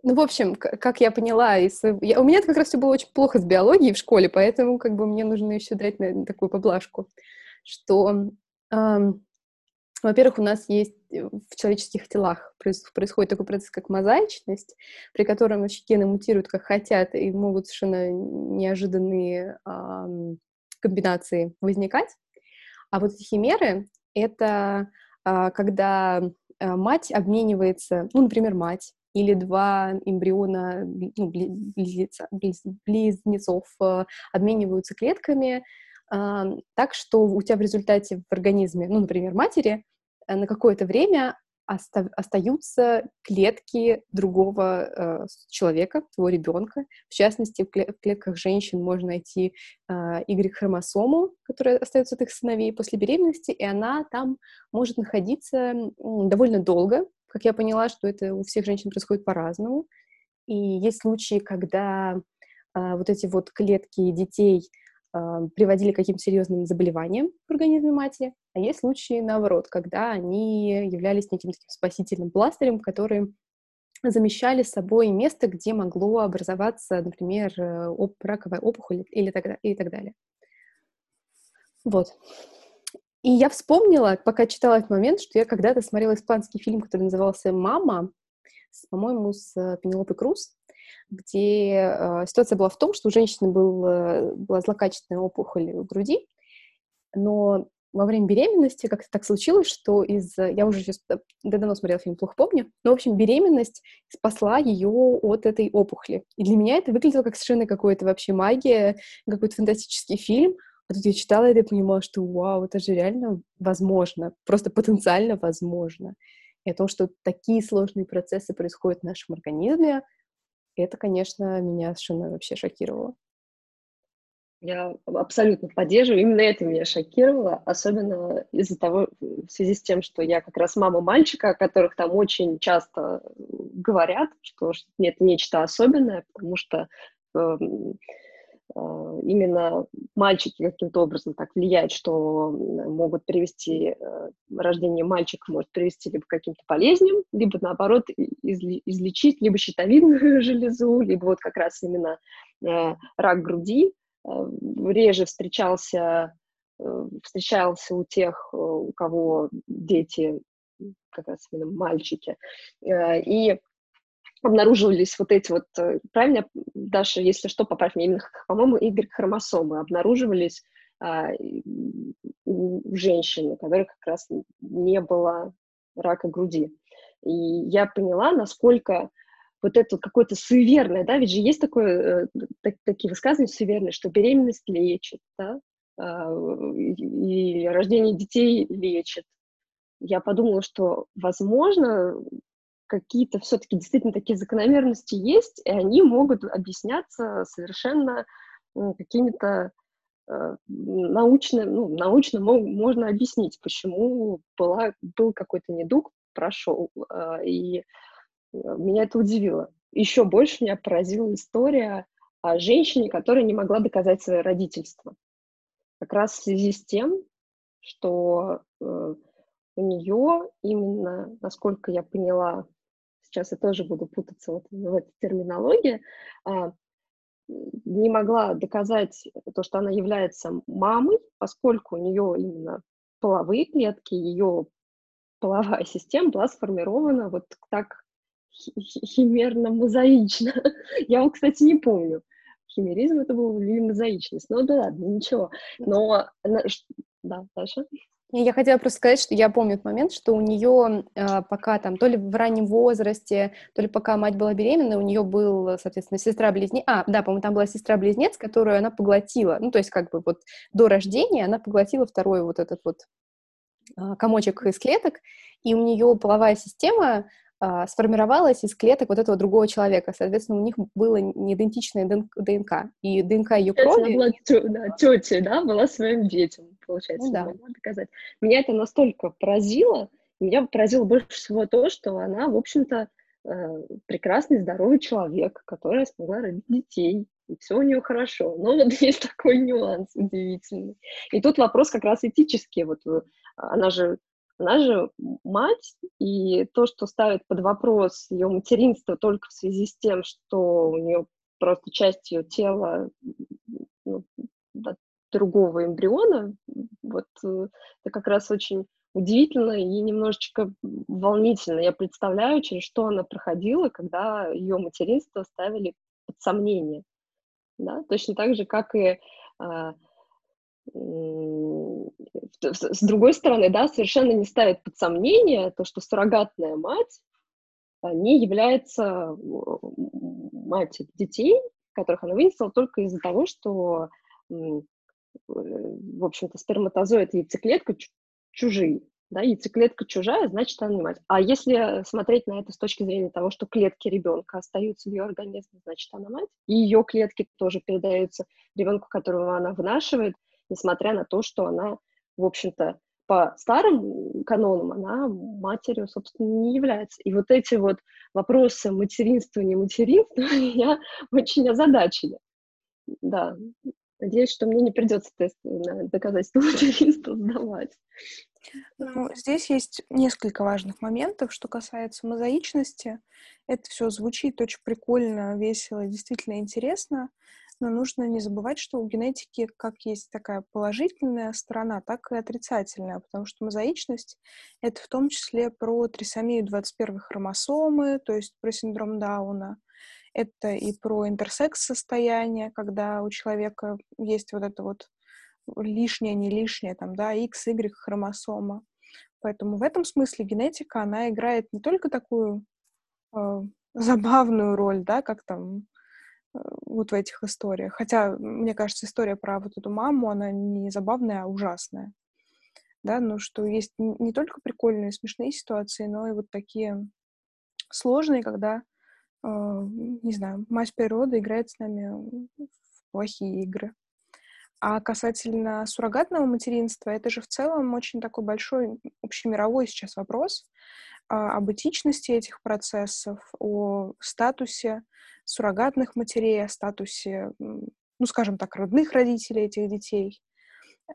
Ну, в общем, как я поняла, из... я... у меня как раз все было очень плохо с биологией в школе, поэтому как бы мне нужно еще дать на такую поблажку, что, во-первых, у нас есть э, в человеческих телах происходит такой процесс, как мозаичность, при котором вообще гены мутируют как хотят и могут совершенно неожиданные эм, комбинации возникать. А вот химеры — это э, когда э, мать обменивается, ну, например, мать или два эмбриона ну, близнеца, близнецов э, обмениваются клетками, так что у тебя в результате в организме, ну, например, матери, на какое-то время оста- остаются клетки другого э, человека, твоего ребенка. В частности, в, кле- в клетках женщин можно найти э, Y-хромосому, которая остается от их сыновей после беременности, и она там может находиться э, довольно долго. Как я поняла, что это у всех женщин происходит по-разному. И есть случаи, когда э, вот эти вот клетки детей э, приводили к каким-то серьезным заболеваниям в организме матери, а есть случаи, наоборот, когда они являлись неким таким спасительным пластырем, который замещали собой место, где могло образоваться, например, э, оп раковая опухоль или так, и так далее. Вот. И я вспомнила, пока читала этот момент, что я когда-то смотрела испанский фильм, который назывался «Мама», по-моему, с э, Пенелопой Круз, где э, ситуация была в том, что у женщины был, э, была злокачественная опухоль в груди, но во время беременности как-то так случилось, что из... Я уже сейчас давно смотрела фильм, плохо помню, но, в общем, беременность спасла ее от этой опухоли. И для меня это выглядело как совершенно какая-то вообще магия, какой-то фантастический фильм. А тут я читала это и понимала, что вау, это же реально возможно, просто потенциально возможно. И о том, что такие сложные процессы происходят в нашем организме, это, конечно, меня совершенно вообще шокировало. Я абсолютно поддерживаю. Именно это меня шокировало, особенно из-за того, в связи с тем, что я как раз мама мальчика, о которых там очень часто говорят, что, что это нечто особенное, потому что э, э, именно мальчики каким-то образом так влияют, что могут привести, э, рождение мальчика может привести либо к каким-то болезням, либо наоборот излечить либо щитовидную железу, либо вот как раз именно э, рак груди. Э, реже встречался, э, встречался у тех, э, у кого дети, как раз именно мальчики, и обнаруживались вот эти вот, правильно, Даша, если что, поправь меня, именно, по-моему, Y-хромосомы обнаруживались а, у женщин, у которых как раз не было рака груди. И я поняла, насколько вот это какое-то суеверное, да, ведь же есть такое, э, так, такие высказывания суеверные, что беременность лечит, да, э, и, и рождение детей лечит. Я подумала, что, возможно, какие-то все-таки действительно такие закономерности есть, и они могут объясняться совершенно какими-то э, научно, ну, научно можно объяснить, почему была, был какой-то недуг, прошел, э, и меня это удивило. Еще больше меня поразила история о женщине, которая не могла доказать свое родительство. Как раз в связи с тем, что э, у нее именно, насколько я поняла, сейчас я тоже буду путаться вот в этой терминологии, э, не могла доказать то, что она является мамой, поскольку у нее именно половые клетки, ее половая система была сформирована вот так, химерно-мозаично. Я вот, кстати, не помню. Химеризм это был или мозаичность. Ну да ладно, ничего. Но, да, Даша? Я хотела просто сказать, что я помню этот момент, что у нее э, пока там, то ли в раннем возрасте, то ли пока мать была беременна, у нее был, соответственно, сестра-близнец. А, да, по-моему, там была сестра-близнец, которую она поглотила. Ну, то есть, как бы вот до рождения она поглотила второй вот этот вот э, комочек из клеток, и у нее половая система а, сформировалась из клеток вот этого другого человека. Соответственно, у них было неидентичное ДНК. И ДНК ее крови... Она была тё, да, тетей, да, была своим детям, получается, ну, да. могла доказать. Меня это настолько поразило, меня поразило больше всего то, что она, в общем-то, э, прекрасный, здоровый человек, который смогла родить детей, и все у нее хорошо. Но вот есть такой нюанс удивительный. И тут вопрос как раз этический. Вот э, она же она же мать, и то, что ставит под вопрос ее материнство только в связи с тем, что у нее просто часть ее тела ну, от другого эмбриона, вот э, это как раз очень удивительно и немножечко волнительно. Я представляю, через что она проходила, когда ее материнство ставили под сомнение. Да? Точно так же, как и а, с другой стороны, да, совершенно не ставит под сомнение то, что суррогатная мать а, не является мать детей, которых она вынесла только из-за того, что, э, в общем-то, сперматозоид и яйцеклетка чужие. Да, яйцеклетка чужая, значит, она не мать. А если смотреть на это с точки зрения того, что клетки ребенка остаются в ее организме, значит, она мать, и ее клетки тоже передаются ребенку, которого она вынашивает, несмотря на то, что она, в общем-то, по старым канонам она матерью, собственно, не является. И вот эти вот вопросы материнства, не материнства меня очень озадачили. Да, надеюсь, что мне не придется тест на доказательство материнства сдавать. Ну, здесь есть несколько важных моментов, что касается мозаичности. Это все звучит очень прикольно, весело, действительно интересно но нужно не забывать, что у генетики как есть такая положительная сторона, так и отрицательная, потому что мозаичность — это в том числе про трисомию 21 хромосомы, то есть про синдром Дауна, это и про интерсекс-состояние, когда у человека есть вот это вот лишнее, не лишнее, там, да, X, Y хромосома. Поэтому в этом смысле генетика, она играет не только такую э, забавную роль, да, как там вот в этих историях. Хотя, мне кажется, история про вот эту маму, она не забавная, а ужасная. Да, но что есть не только прикольные, смешные ситуации, но и вот такие сложные, когда, э, не знаю, мать природа играет с нами в плохие игры. А касательно суррогатного материнства, это же в целом очень такой большой общемировой сейчас вопрос об этичности этих процессов, о статусе суррогатных матерей, о статусе, ну, скажем так, родных родителей этих детей.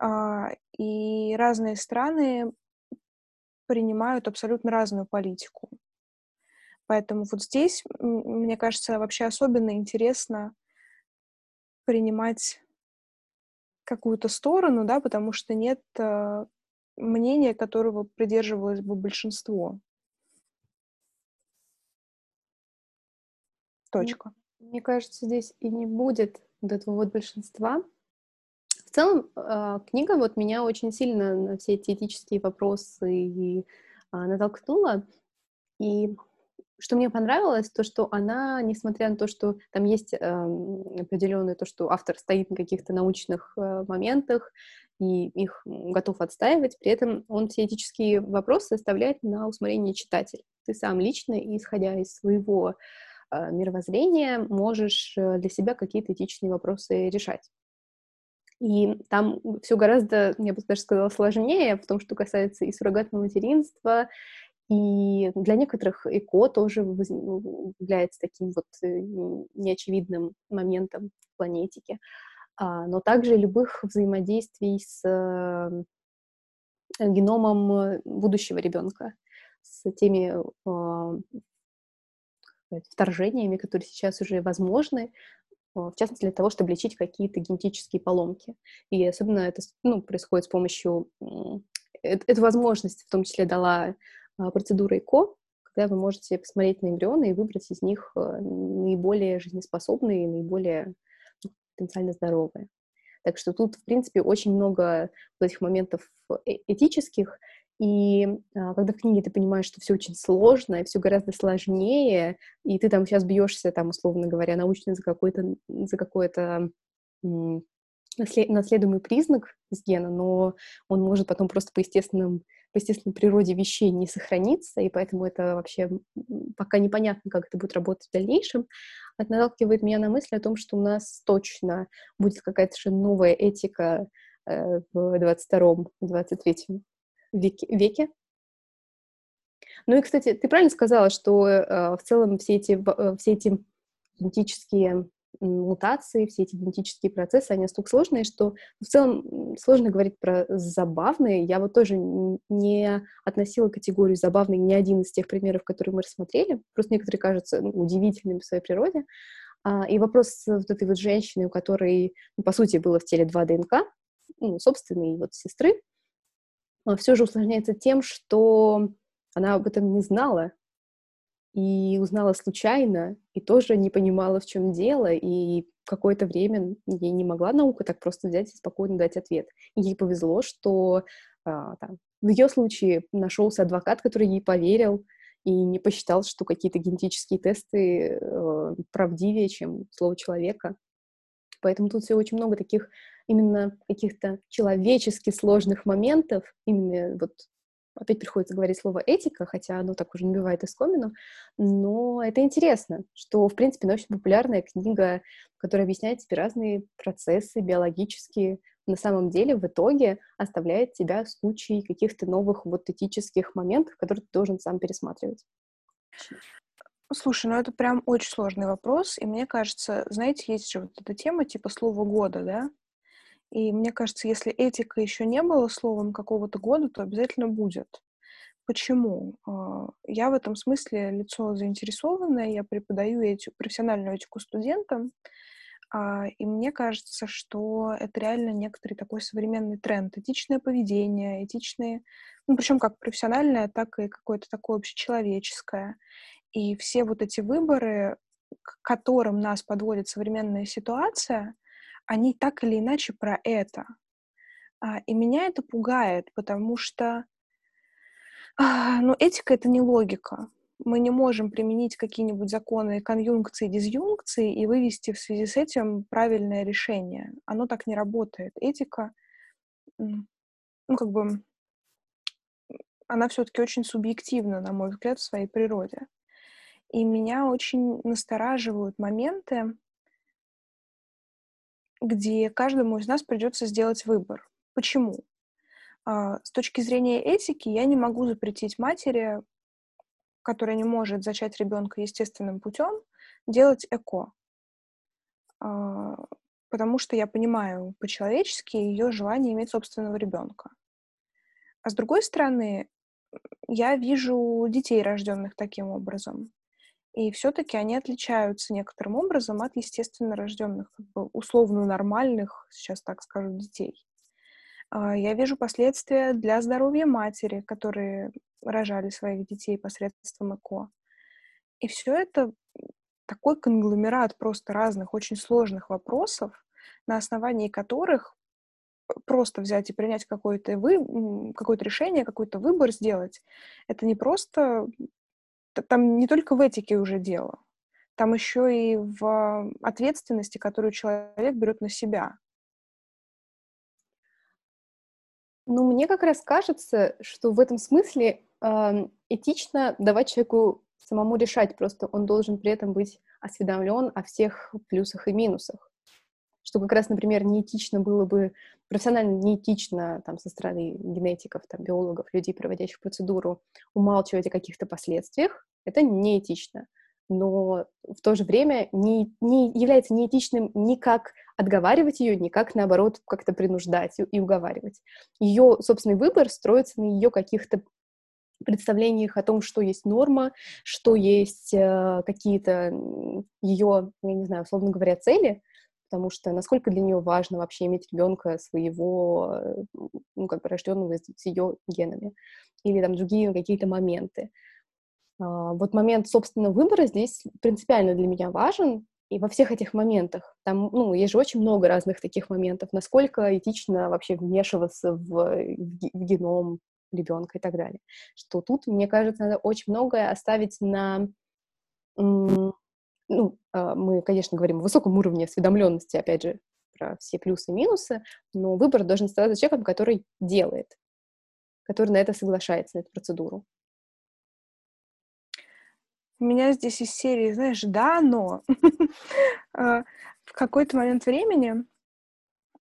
А, и разные страны принимают абсолютно разную политику. Поэтому вот здесь, мне кажется, вообще особенно интересно принимать какую-то сторону, да, потому что нет э, мнения, которого придерживалось бы большинство. Точка. Мне кажется, здесь и не будет вот этого вот большинства. В целом, э, книга вот меня очень сильно на все эти этические вопросы и, э, натолкнула. И что мне понравилось, то, что она, несмотря на то, что там есть э, определенное то, что автор стоит на каких-то научных э, моментах и их готов отстаивать, при этом он все этические вопросы оставляет на усмотрение читателя. Ты сам лично, исходя из своего мировоззрения можешь э, для себя какие-то этичные вопросы решать. И там все гораздо, я бы даже сказала, сложнее, в том, что касается и суррогатного материнства, и для некоторых ЭКО тоже является таким вот э, неочевидным моментом в планетике, а, но также любых взаимодействий с геномом будущего ребенка, с теми вторжениями, которые сейчас уже возможны, в частности, для того, чтобы лечить какие-то генетические поломки. И особенно это ну, происходит с помощью... Эту возможность в том числе дала а, процедура ЭКО, когда вы можете посмотреть на эмбрионы и выбрать из них а, наиболее жизнеспособные, наиболее ну, потенциально здоровые. Так что тут, в принципе, очень много вот этих моментов э, этических, и а, когда в книге ты понимаешь, что все очень сложно, все гораздо сложнее, и ты там сейчас бьешься, там, условно говоря, научно за какой-то за какой-то наследуемый признак из гена, но он может потом просто по естественным по естественной природе вещей не сохраниться, и поэтому это вообще пока непонятно, как это будет работать в дальнейшем. Это наталкивает меня на мысль о том, что у нас точно будет какая-то же новая этика э, в 22-23 веке. Ну и, кстати, ты правильно сказала, что э, в целом все эти, э, все эти генетические мутации, все эти генетические процессы, они настолько сложные, что в целом сложно говорить про забавные. Я вот тоже не относила категорию забавный ни один из тех примеров, которые мы рассмотрели. Просто некоторые кажутся ну, удивительными в своей природе. А, и вопрос вот этой вот женщины, у которой, ну, по сути, было в теле два ДНК, ну, собственной вот сестры, все же усложняется тем, что она об этом не знала, и узнала случайно, и тоже не понимала, в чем дело, и какое-то время ей не могла наука так просто взять и спокойно дать ответ. И ей повезло, что а, там, в ее случае нашелся адвокат, который ей поверил и не посчитал, что какие-то генетические тесты э, правдивее, чем слово человека. Поэтому тут все очень много таких именно каких-то человечески сложных моментов, именно вот опять приходится говорить слово этика, хотя оно так уже не бывает искомину, но это интересно, что, в принципе, научно-популярная книга, которая объясняет тебе разные процессы биологические, на самом деле в итоге оставляет тебя в случае каких-то новых вот этических моментов, которые ты должен сам пересматривать. Слушай, ну это прям очень сложный вопрос, и мне кажется, знаете, есть же вот эта тема типа слова года, да? И мне кажется, если этика еще не было словом какого-то года, то обязательно будет. Почему? А, я в этом смысле лицо заинтересованное, я преподаю этику, профессиональную этику студентам, а, и мне кажется, что это реально некоторый такой современный тренд. Этичное поведение, этичные, ну, причем как профессиональное, так и какое-то такое общечеловеческое. И все вот эти выборы, к которым нас подводит современная ситуация — они так или иначе про это. А, и меня это пугает, потому что а, ну, этика — это не логика. Мы не можем применить какие-нибудь законы конъюнкции дизъюнкции и вывести в связи с этим правильное решение. Оно так не работает. Этика, ну, как бы, она все-таки очень субъективна, на мой взгляд, в своей природе. И меня очень настораживают моменты, где каждому из нас придется сделать выбор. Почему? А, с точки зрения этики я не могу запретить матери, которая не может зачать ребенка естественным путем, делать эко. А, потому что я понимаю по-человечески ее желание иметь собственного ребенка. А с другой стороны, я вижу детей, рожденных таким образом. И все-таки они отличаются некоторым образом от естественно рожденных, как бы условно нормальных, сейчас так скажу, детей. А, я вижу последствия для здоровья матери, которые рожали своих детей посредством ЭКО. И все это такой конгломерат просто разных, очень сложных вопросов, на основании которых просто взять и принять какое-то вы, какое-то решение, какой-то выбор сделать, это не просто там не только в этике уже дело, там еще и в ответственности, которую человек берет на себя. Ну, мне как раз кажется, что в этом смысле э, этично давать человеку самому решать, просто он должен при этом быть осведомлен о всех плюсах и минусах. Что как раз, например, неэтично было бы, профессионально неэтично там, со стороны генетиков, там, биологов, людей, проводящих процедуру, умалчивать о каких-то последствиях, это неэтично. Но в то же время не, не является неэтичным никак отговаривать ее, никак, наоборот, как-то принуждать и уговаривать. Ее собственный выбор строится на ее каких-то представлениях о том, что есть норма, что есть э, какие-то ее, я не знаю, условно говоря, цели, потому что насколько для нее важно вообще иметь ребенка своего, э, ну, как бы рожденного с ее генами, или там другие какие-то моменты. А, вот момент собственного выбора здесь принципиально для меня важен, И во всех этих моментах, там, ну, есть же очень много разных таких моментов, насколько этично вообще вмешиваться в, в, в геном ребенка и так далее. Что тут, мне кажется, надо очень многое оставить на... Ну, а, мы, конечно, говорим о высоком уровне осведомленности, опять же, про все плюсы и минусы, но выбор должен оставаться человеком, который делает, который на это соглашается, на эту процедуру. У меня здесь из серии, знаешь, да, но а, в какой-то момент времени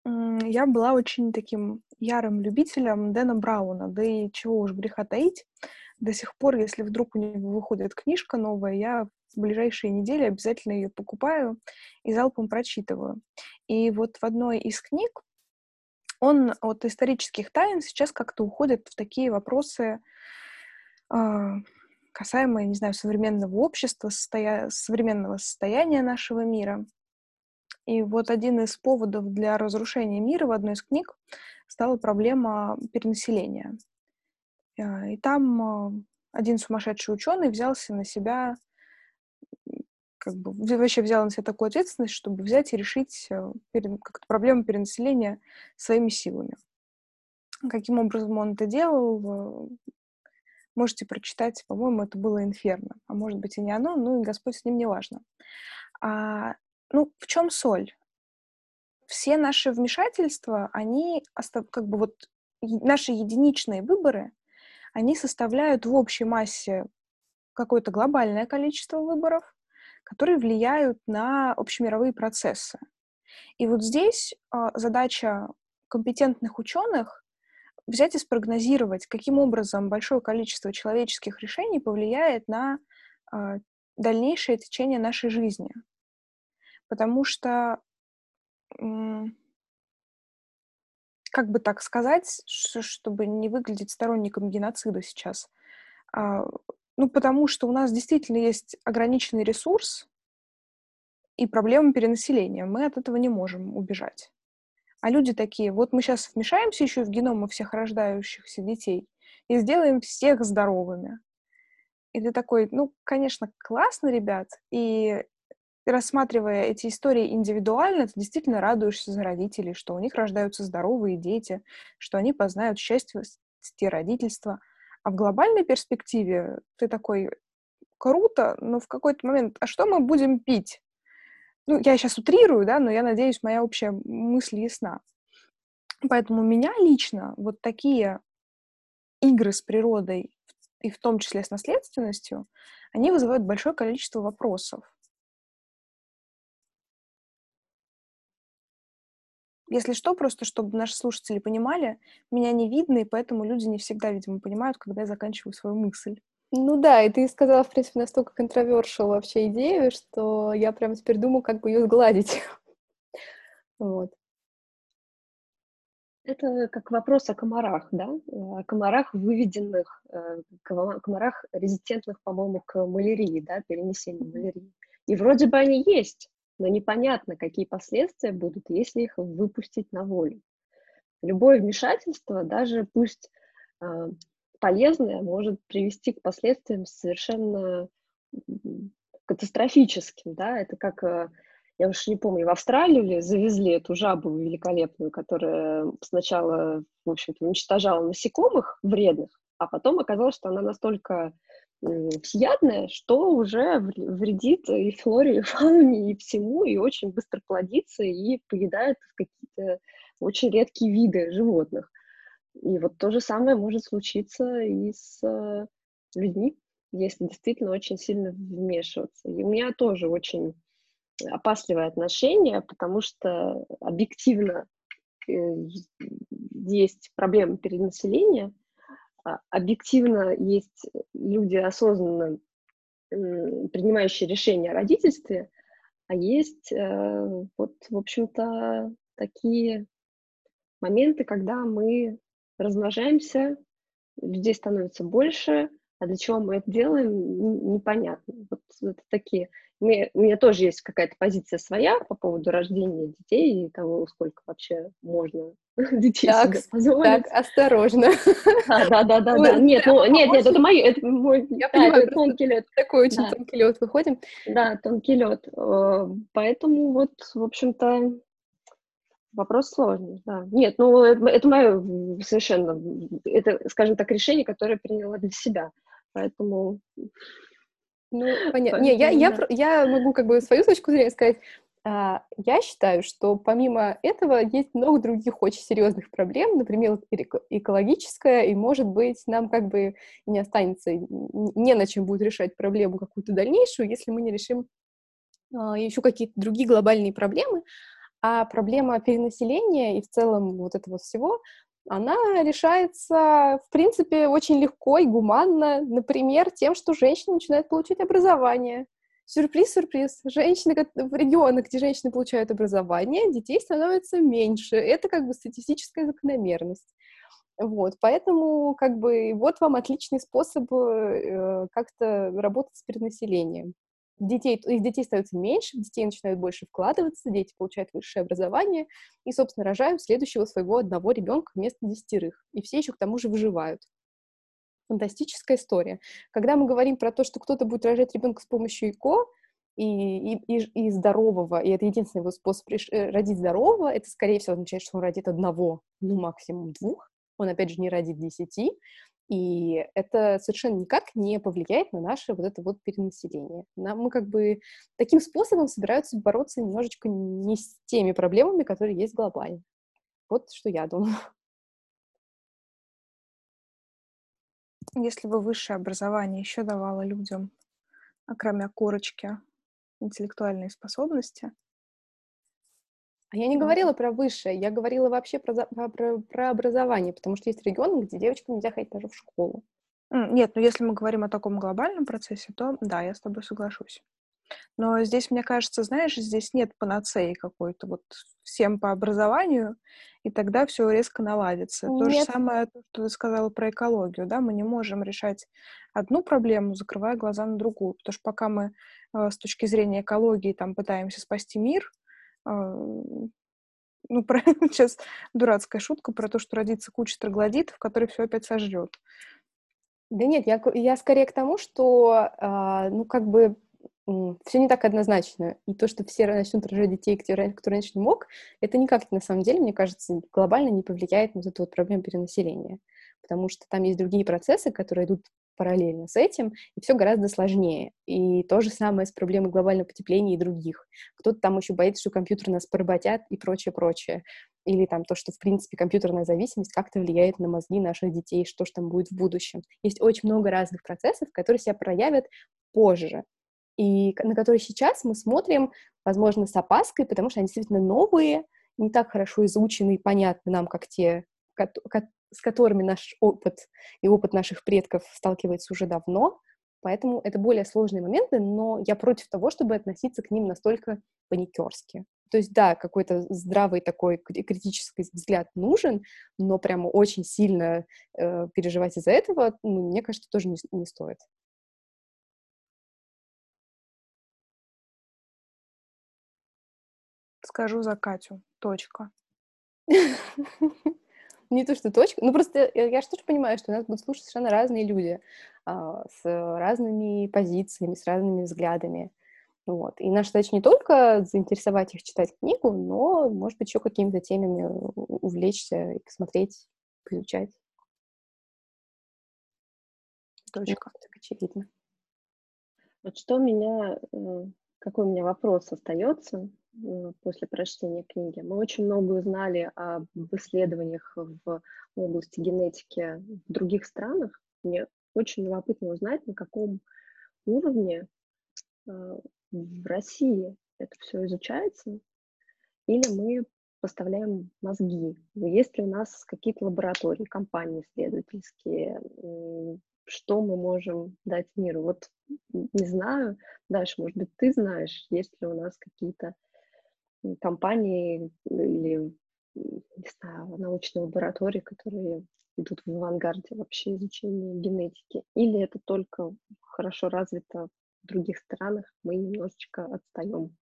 я была очень таким ярым любителем Дэна Брауна, да и чего уж греха таить. До сих пор, если вдруг у него выходит книжка новая, я ближайшие недели обязательно ее покупаю и залпом прочитываю. И вот в одной из книг он от исторических тайн сейчас как-то уходит в такие вопросы, а, касаемые, не знаю, современного общества, состоя... современного состояния нашего мира. И вот один из поводов для разрушения мира в одной из книг стала проблема перенаселения. А, и там а, один сумасшедший ученый взялся на себя, как бы вообще взял на себя такую ответственность, чтобы взять и решить э, как-то проблему перенаселения своими силами. Каким образом он это делал, можете прочитать, по-моему, это было «Инферно», а может быть и не оно, ну и Господь с ним не важно. А, ну, в чем соль? Все наши вмешательства, они как бы вот наши единичные выборы, они составляют в общей массе какое-то глобальное количество выборов, которые влияют на общемировые процессы. И вот здесь э, задача компетентных ученых взять и спрогнозировать, каким образом большое количество человеческих решений повлияет на э, дальнейшее течение нашей жизни. Потому что, как бы так сказать, чтобы не выглядеть сторонником геноцида сейчас, э, ну, потому что у нас действительно есть ограниченный ресурс и проблема перенаселения. Мы от этого не можем убежать. А люди такие, вот мы сейчас вмешаемся еще в геномы всех рождающихся детей и сделаем всех здоровыми. И ты такой, ну, конечно, классно, ребят, и рассматривая эти истории индивидуально, ты действительно радуешься за родителей, что у них рождаются здоровые дети, что они познают счастье родительства. А в глобальной перспективе ты такой, круто, но в какой-то момент, а что мы будем пить? Ну, я сейчас утрирую, да, но я надеюсь, моя общая мысль ясна. Поэтому меня лично вот такие игры с природой, и в том числе с наследственностью, они вызывают большое количество вопросов. Если что, просто чтобы наши слушатели понимали, меня не видно, и поэтому люди не всегда, видимо, понимают, когда я заканчиваю свою мысль. Ну да, и ты сказала, в принципе, настолько контровершил вообще идею, что я прямо теперь думаю, как бы ее сгладить. Вот. Это как вопрос о комарах, да? О комарах, выведенных, э, комарах резистентных, по-моему, к малярии, да, перенесению малярии. И вроде бы они есть, но непонятно, какие последствия будут, если их выпустить на волю. Любое вмешательство, даже пусть э, полезное может привести к последствиям совершенно катастрофическим, да, это как, э, я уж не помню, в Австралию ли завезли эту жабу великолепную, которая сначала, в общем-то, уничтожала насекомых вредных, а потом оказалось, что она настолько всеядная, что уже вредит и флоре, и фауне, и всему, и очень быстро плодится, и поедает какие-то очень редкие виды животных. И вот то же самое может случиться и с э, людьми, если действительно очень сильно вмешиваться. И у меня тоже очень опасливое отношение, потому что объективно э, есть проблема перенаселения, объективно есть люди осознанно принимающие решения о родительстве, а есть э, вот, в общем-то, такие моменты, когда мы размножаемся, людей становится больше, а для чего мы это делаем, непонятно. Вот это такие. У меня, у меня тоже есть какая-то позиция своя по поводу рождения детей и того, сколько вообще можно детей так, себе позволить. Так, осторожно. Да, да, да, да. да. Нет, ну, нет, нет, это мой, это мой, Я да, понимаю, это тонкий лед. Такой очень да. тонкий лед выходим. Да, тонкий лед. Э, поэтому вот, в общем-то, Вопрос сложный, да. Нет, ну это, это мое совершенно, это, скажем так, решение, которое приняла для себя. Поэтому... Ну, понятно. Не, я, я, я могу как бы свою точку зрения сказать. А, я считаю, что помимо этого есть много других очень серьезных проблем, например, экологическая, и, может быть, нам как бы не останется, не на чем будет решать проблему какую-то дальнейшую, если мы не решим а, еще какие-то другие глобальные проблемы, а проблема перенаселения и в целом вот этого всего, она решается, в принципе, очень легко и гуманно, например, тем, что женщины начинают получать образование. Сюрприз, сюрприз. Женщины в регионах, где женщины получают образование, детей становится меньше. Это как бы статистическая закономерность. Вот, поэтому как бы вот вам отличный способ э, как-то работать с перенаселением детей, их детей становится меньше, детей начинают больше вкладываться, дети получают высшее образование и, собственно, рожают следующего своего одного ребенка вместо десятерых. И все еще к тому же выживают. Фантастическая история. Когда мы говорим про то, что кто-то будет рожать ребенка с помощью ЭКО, и, и, и, и здорового, и это единственный его способ э, родить здорового, это, скорее всего, означает, что он родит одного, ну, максимум двух, он, опять же, не родит десяти, и это совершенно никак не повлияет на наше вот это вот перенаселение. Нам, мы как бы таким способом собираются бороться немножечко не с теми проблемами, которые есть глобально. Вот что я думаю. Если бы высшее образование еще давало людям, а кроме корочки, интеллектуальные способности, а я не говорила про высшее, я говорила вообще про, про, про образование, потому что есть регионы, где девочкам нельзя ходить даже в школу. Нет, ну если мы говорим о таком глобальном процессе, то да, я с тобой соглашусь. Но здесь, мне кажется, знаешь, здесь нет панацеи какой-то вот всем по образованию, и тогда все резко наладится. Нет. То же самое, что ты сказала про экологию, да, мы не можем решать одну проблему, закрывая глаза на другую, потому что пока мы э, с точки зрения экологии там пытаемся спасти мир, ну, про, сейчас дурацкая шутка про то, что родится куча троглодитов, которые все опять сожрет. Да нет, я, я скорее к тому, что, э, ну, как бы все не так однозначно. И то, что все начнут рожать детей, кто, кто раньше не мог, это никак, на самом деле, мне кажется, глобально не повлияет на вот эту вот проблему перенаселения. Потому что там есть другие процессы, которые идут параллельно с этим, и все гораздо сложнее. И то же самое с проблемой глобального потепления и других. Кто-то там еще боится, что компьютеры нас поработят и прочее, прочее. Или там то, что, в принципе, компьютерная зависимость как-то влияет на мозги наших детей, что же там будет в будущем. Есть очень много разных процессов, которые себя проявят позже. И на которые сейчас мы смотрим, возможно, с опаской, потому что они действительно новые, не так хорошо изучены и понятны нам, как те, с которыми наш опыт и опыт наших предков сталкивается уже давно, поэтому это более сложные моменты, но я против того, чтобы относиться к ним настолько паникерски. То есть, да, какой-то здравый такой критический взгляд нужен, но прямо очень сильно э, переживать из-за этого, ну, мне кажется, тоже не, не стоит. Скажу за Катю. Точка. не то, что точка, ну просто я, я же тоже понимаю, что нас будут слушать совершенно разные люди а, с разными позициями, с разными взглядами. Вот. И наша задача не только заинтересовать их читать книгу, но, может быть, еще какими-то темами увлечься и посмотреть, поизучать. Точка. Ну, так очевидно. Вот что у меня, э, какой у меня вопрос остается Э, после прочтения книги. Мы очень много узнали об исследованиях в области генетики в других странах. Мне очень любопытно узнать, на каком уровне э, в России это все изучается, или мы поставляем мозги. Есть ли у нас какие-то лаборатории, компании исследовательские, что мы можем дать миру? Вот не знаю, дальше, может быть, ты знаешь, есть ли у нас какие-то компании или не знаю, научные лаборатории, которые идут в авангарде вообще изучения генетики, или это только хорошо развито в других странах, мы немножечко отстаем,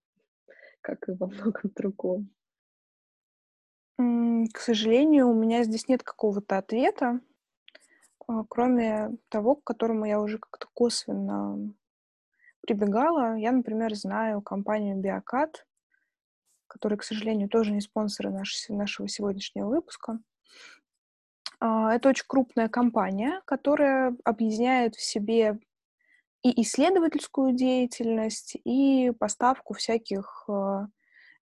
как и во многом другом. К сожалению, у меня здесь нет какого-то ответа, а, кроме того, к которому я уже как-то косвенно прибегала. Я, например, знаю компанию Биокат, которые, к сожалению, тоже не спонсоры наш, нашего сегодняшнего выпуска. А, это очень крупная компания, которая объединяет в себе и исследовательскую деятельность, и поставку всяких а,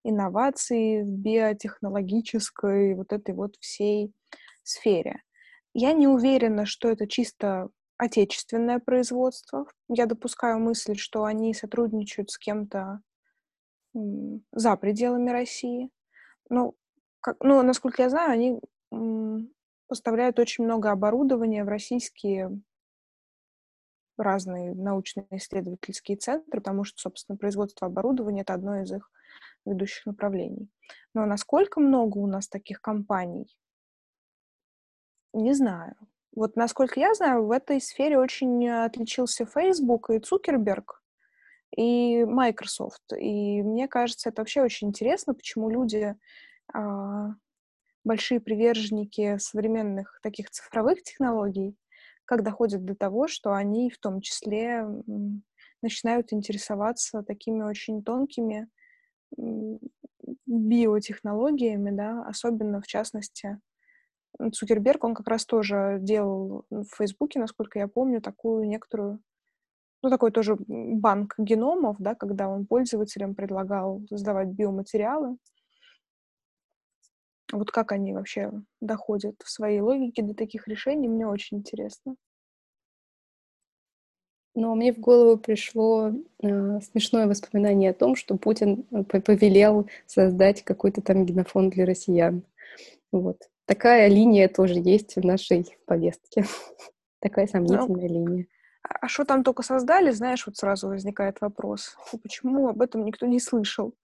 инноваций в биотехнологической вот этой вот всей сфере. Я не уверена, что это чисто отечественное производство. Я допускаю мысль, что они сотрудничают с кем-то за пределами России. Ну, как, ну, насколько я знаю, они поставляют очень много оборудования в российские разные научно-исследовательские центры, потому что, собственно, производство оборудования — это одно из их ведущих направлений. Но насколько много у нас таких компаний, не знаю. Вот насколько я знаю, в этой сфере очень отличился Facebook и Цукерберг, и Microsoft. И мне кажется, это вообще очень интересно, почему люди, а, большие приверженники современных таких цифровых технологий, как доходят до того, что они в том числе начинают интересоваться такими очень тонкими биотехнологиями, да, особенно в частности Цукерберг, он как раз тоже делал в Фейсбуке, насколько я помню, такую некоторую, ну, такой тоже банк геномов, да, когда он пользователям предлагал создавать биоматериалы. Вот как они вообще доходят в своей логике до таких решений, мне очень интересно. Но мне в голову пришло э, смешное воспоминание о том, что Путин э, повелел создать какой-то там генофонд для россиян. Вот. Такая линия тоже есть в нашей повестке. Такая ну, сомнительная линия. А что там только создали, знаешь, вот сразу возникает вопрос. Почему об этом никто не слышал?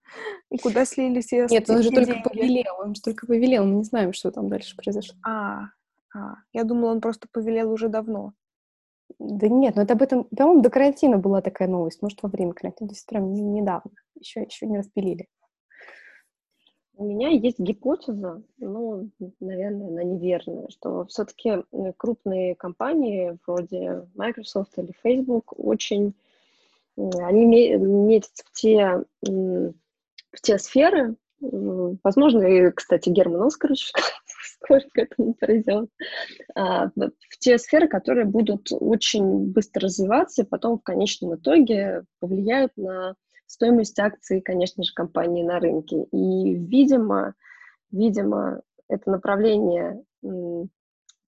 И куда слились все Нет, он же только повелел, он же только повелел, мы не знаем, что там дальше произошло. А, а, я думала, он просто повелел уже давно. Да нет, ну это об этом, по-моему, до карантина была такая новость, может, во время карантина, то есть прям недавно, еще, еще не распилили. У меня есть гипотеза, ну, наверное, она неверная, что все-таки крупные компании вроде Microsoft или Facebook очень, они метят в те, в те сферы, возможно, и, кстати, Герман Оскарович скоро к этому придет, а, в те сферы, которые будут очень быстро развиваться и потом в конечном итоге повлияют на стоимость акций, конечно же, компании на рынке. И, видимо, видимо, это направление в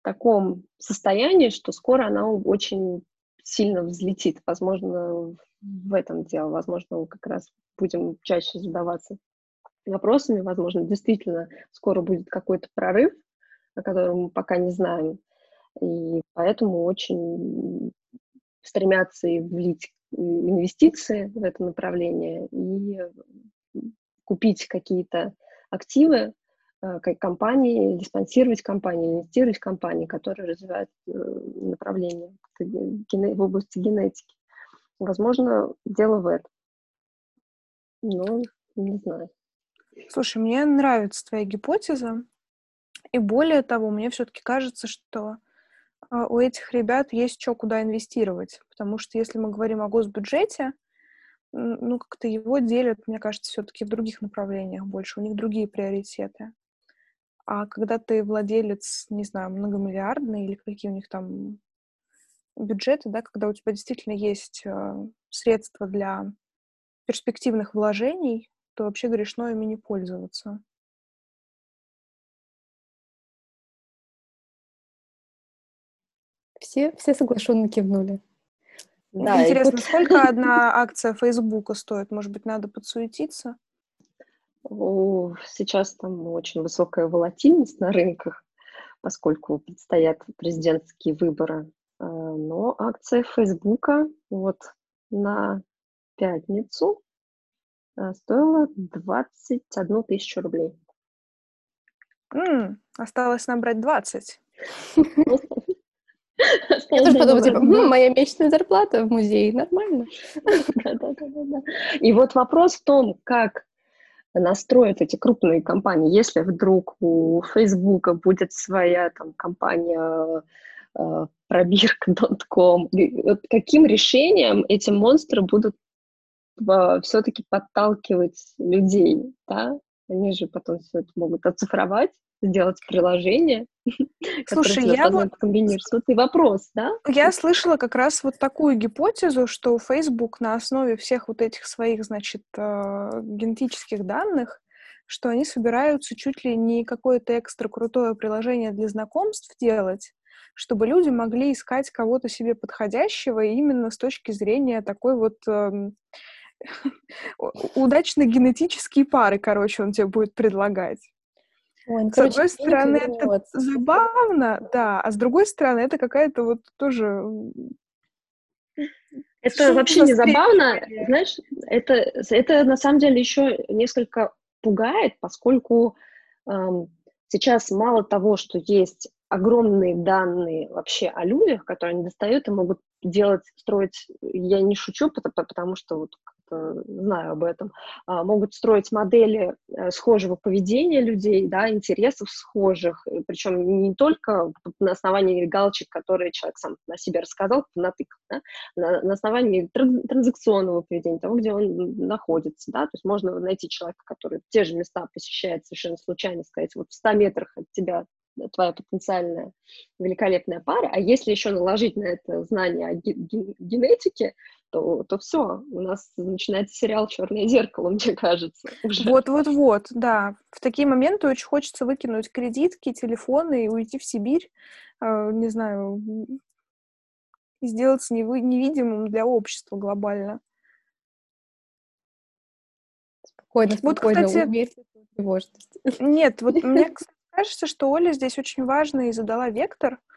таком состоянии, что скоро оно очень сильно взлетит. Возможно, в этом дело. Возможно, мы как раз будем чаще задаваться вопросами. Возможно, действительно скоро будет какой-то прорыв, о котором мы пока не знаем. И поэтому очень стремятся и влить инвестиции в это направление и купить какие-то активы э, компании, или спонсировать компании, инвестировать в компании, которые развивают э, направление в области генетики. Возможно, дело в этом. Но не знаю. Слушай, мне нравится твоя гипотеза. И более того, мне все-таки кажется, что у этих ребят есть что куда инвестировать. Потому что если мы говорим о госбюджете, ну, как-то его делят, мне кажется, все-таки в других направлениях больше. У них другие приоритеты. А когда ты владелец, не знаю, многомиллиардный или какие у них там бюджеты, да, когда у тебя действительно есть э, средства для перспективных вложений, то вообще грешно ими не пользоваться. Все, все соглашенно кивнули. Да, Интересно, вот... сколько одна акция Фейсбука стоит? Может быть, надо подсуетиться? Сейчас там очень высокая волатильность на рынках, поскольку предстоят президентские выборы. А, но акция Фейсбука вот на пятницу а, стоила 21 тысячу рублей. М, осталось набрать 20. Я тоже подумала, типа, «М, моя месячная зарплата в музее, нормально. И вот вопрос в том, как настроят эти крупные компании, если вдруг у Фейсбука будет своя там компания э, пробирка.com, вот каким решением эти монстры будут э, все-таки подталкивать людей, да? Они же потом все это могут оцифровать, сделать приложение, Слушай, я вот... комбинируешь. Вот и вопрос, да? Я слышала как раз вот такую гипотезу, что Facebook на основе всех вот этих своих, значит, э, генетических данных, что они собираются чуть ли не какое-то экстра крутое приложение для знакомств делать, чтобы люди могли искать кого-то себе подходящего именно с точки зрения такой вот эм, удачной генетические пары, короче, он тебе будет предлагать. Ой, ну, с короче, одной стороны, это забавно, да, а с другой стороны, это какая-то вот тоже... Это вообще не забавно, знаешь, это, это на самом деле еще несколько пугает, поскольку эм, сейчас мало того, что есть огромные данные вообще о людях, которые они достают и могут делать, строить, я не шучу, потому, потому что вот знаю об этом, а, могут строить модели э, схожего поведения людей, да, интересов схожих, причем не только на основании галочек, которые человек сам на себе рассказал, натыкал, да, на, на основании транзакционного поведения, того, где он находится, да, то есть можно найти человека, который те же места посещает совершенно случайно, сказать, вот в 100 метрах от тебя твоя потенциальная великолепная пара, а если еще наложить на это знание о генетике, то, то все, у нас начинается сериал Черное зеркало, мне кажется. Вот-вот-вот, да. В такие моменты очень хочется выкинуть кредитки, телефоны и уйти в Сибирь, э, не знаю, и сделаться неви- невидимым для общества глобально. Спокойно, спокойно, вот, кстати, тревожность. Нет, вот мне кажется, что Оля здесь очень важно и задала вектор —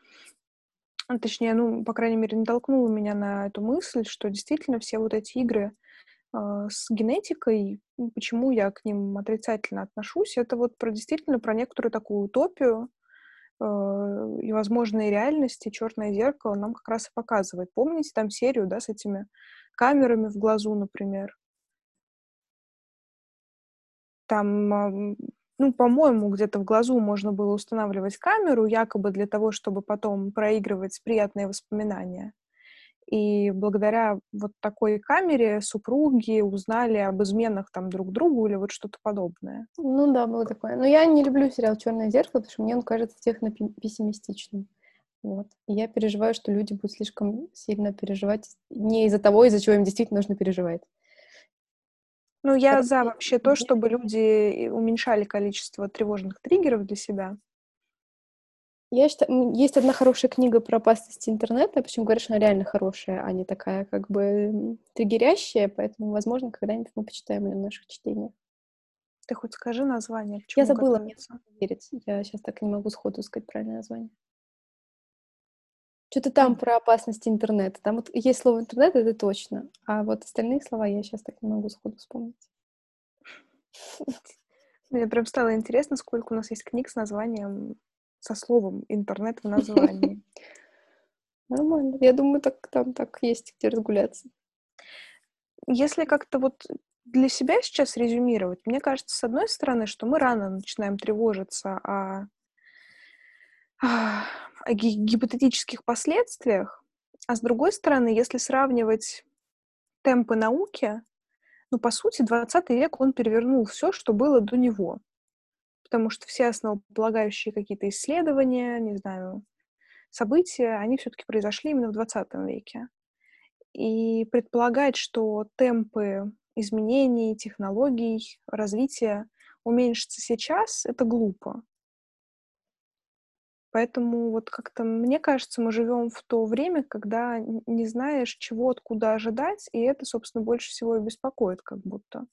точнее, ну, по крайней мере, натолкнула меня на эту мысль, что действительно все вот эти игры э, с генетикой, почему я к ним отрицательно отношусь, это вот про действительно про некоторую такую утопию э, и возможные реальности. Черное зеркало нам как раз и показывает. Помните там серию, да, с этими камерами в глазу, например? Там ну, по-моему, где-то в глазу можно было устанавливать камеру, якобы для того, чтобы потом проигрывать приятные воспоминания. И благодаря вот такой камере супруги узнали об изменах там друг другу или вот что-то подобное. Ну да, было такое. Но я не люблю сериал «Черное зеркало», потому что мне он кажется техно-пессимистичным. Вот. И я переживаю, что люди будут слишком сильно переживать не из-за того, из-за чего им действительно нужно переживать. Ну, я за вообще то, чтобы люди уменьшали количество тревожных триггеров для себя. Я считаю, есть одна хорошая книга про опасности интернета, причем говорят, что она реально хорошая, а не такая как бы триггерящая, поэтому, возможно, когда-нибудь мы почитаем ее в наших чтениях. Ты хоть скажи название. Я забыла, мне верить. Я сейчас так не могу сходу сказать правильное название. Что-то там про опасность интернета. Там вот есть слово интернет, это точно. А вот остальные слова я сейчас так не могу сходу вспомнить. Мне прям стало интересно, сколько у нас есть книг с названием, со словом интернет в названии. Нормально. Я думаю, так там так есть где разгуляться. Если как-то вот для себя сейчас резюмировать, мне кажется, с одной стороны, что мы рано начинаем тревожиться о о гипотетических последствиях, а с другой стороны, если сравнивать темпы науки, ну, по сути, 20 век он перевернул все, что было до него. Потому что все основополагающие какие-то исследования, не знаю, события, они все-таки произошли именно в 20 веке. И предполагать, что темпы изменений, технологий, развития уменьшатся сейчас, это глупо. Поэтому вот как-то, мне кажется, мы живем в то время, когда не знаешь, чего откуда ожидать, и это, собственно, больше всего и беспокоит как будто.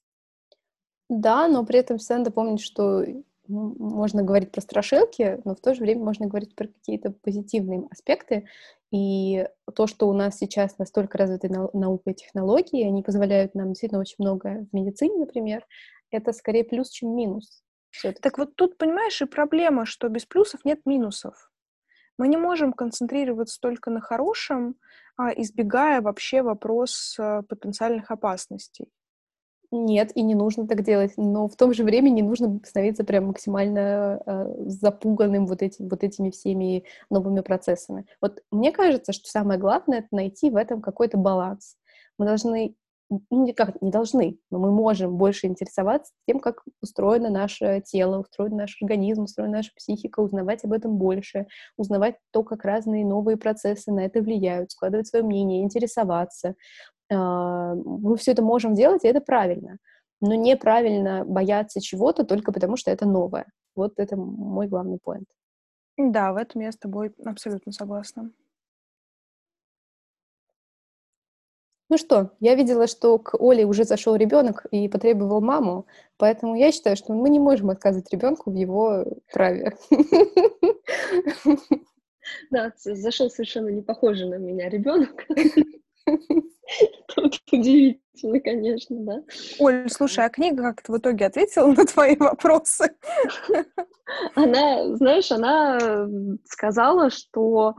Да, но при этом всегда надо помнить, что можно говорить про страшилки, но в то же время можно говорить про какие-то позитивные аспекты. И то, что у нас сейчас настолько развиты наука и технологии, они позволяют нам действительно очень многое в медицине, например, это скорее плюс, чем минус. Так вот тут, понимаешь, и проблема, что без плюсов нет минусов. Мы не можем концентрироваться только на хорошем, а избегая вообще вопрос э, потенциальных опасностей. Нет, и не нужно так делать, но в том же времени не нужно становиться прям максимально э, запуганным вот, этим, вот этими всеми новыми процессами. Вот мне кажется, что самое главное — это найти в этом какой-то баланс. Мы должны ну, никак не должны, но мы можем больше интересоваться тем, как устроено наше тело, устроен наш организм, устроена наша психика, узнавать об этом больше, узнавать то, как разные новые процессы на это влияют, складывать свое мнение, интересоваться. А, мы все это можем делать, и это правильно. Но неправильно бояться чего-то только потому, что это новое. Вот это мой главный поинт. Да, в этом я с тобой абсолютно согласна. Ну что, я видела, что к Оле уже зашел ребенок и потребовал маму, поэтому я считаю, что мы не можем отказывать ребенку в его праве. Да, зашел совершенно не похожий на меня ребенок. Тут удивительно, конечно, да. Оль, слушай, а книга как-то в итоге ответила на твои вопросы? Она, знаешь, она сказала, что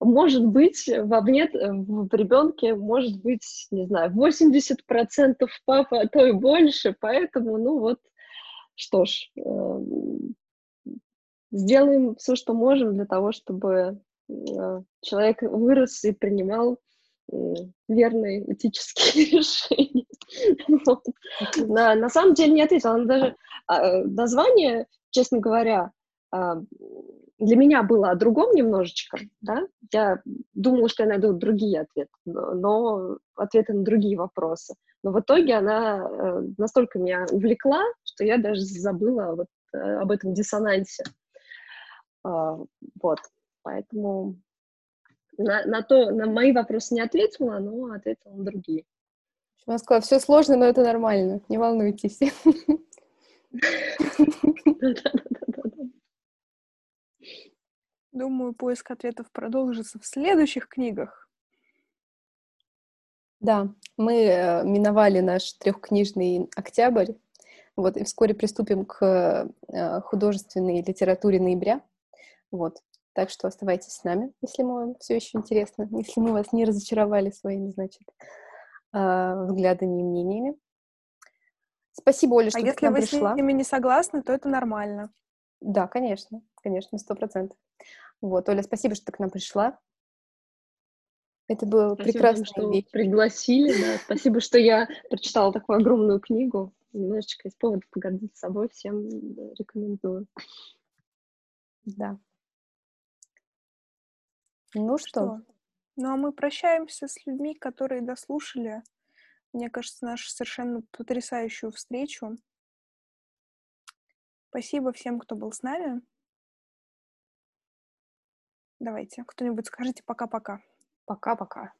может быть, вовне, в ребенке может быть, не знаю, 80% папа, а то и больше, поэтому, ну вот, что ж, э, сделаем все, что можем для того, чтобы э, человек вырос и принимал верные этические решения. На, на самом деле не ответила. Даже а, название, честно говоря, а, для меня было о другом немножечко, да, я думала, что я найду другие ответы, но, но ответы на другие вопросы. Но в итоге она э, настолько меня увлекла, что я даже забыла вот э, об этом диссонансе. А, вот, поэтому на, на, то, на мои вопросы не ответила, но ответила на другие. Москва, все сложно, но это нормально, не волнуйтесь. Думаю, поиск ответов продолжится в следующих книгах. Да, мы э, миновали наш трехкнижный октябрь, вот, и вскоре приступим к э, художественной литературе ноября. Вот. Так что оставайтесь с нами, если мы вам все еще интересно, если мы вас не разочаровали своими, значит, э, взглядами и мнениями. Спасибо, Оля, а что а ты если к нам вы пришла. с ними не согласны, то это нормально. Да, конечно, конечно, сто процентов. Вот, Оля, спасибо, что ты к нам пришла. Это был спасибо прекрасный что вечер. пригласили, да. Спасибо, что я прочитала такую огромную книгу. Немножечко из повода погордиться собой всем рекомендую. Да. Ну что? что? Ну а мы прощаемся с людьми, которые дослушали, мне кажется, нашу совершенно потрясающую встречу. Спасибо всем, кто был с нами. Давайте, кто-нибудь скажите пока-пока. Пока-пока.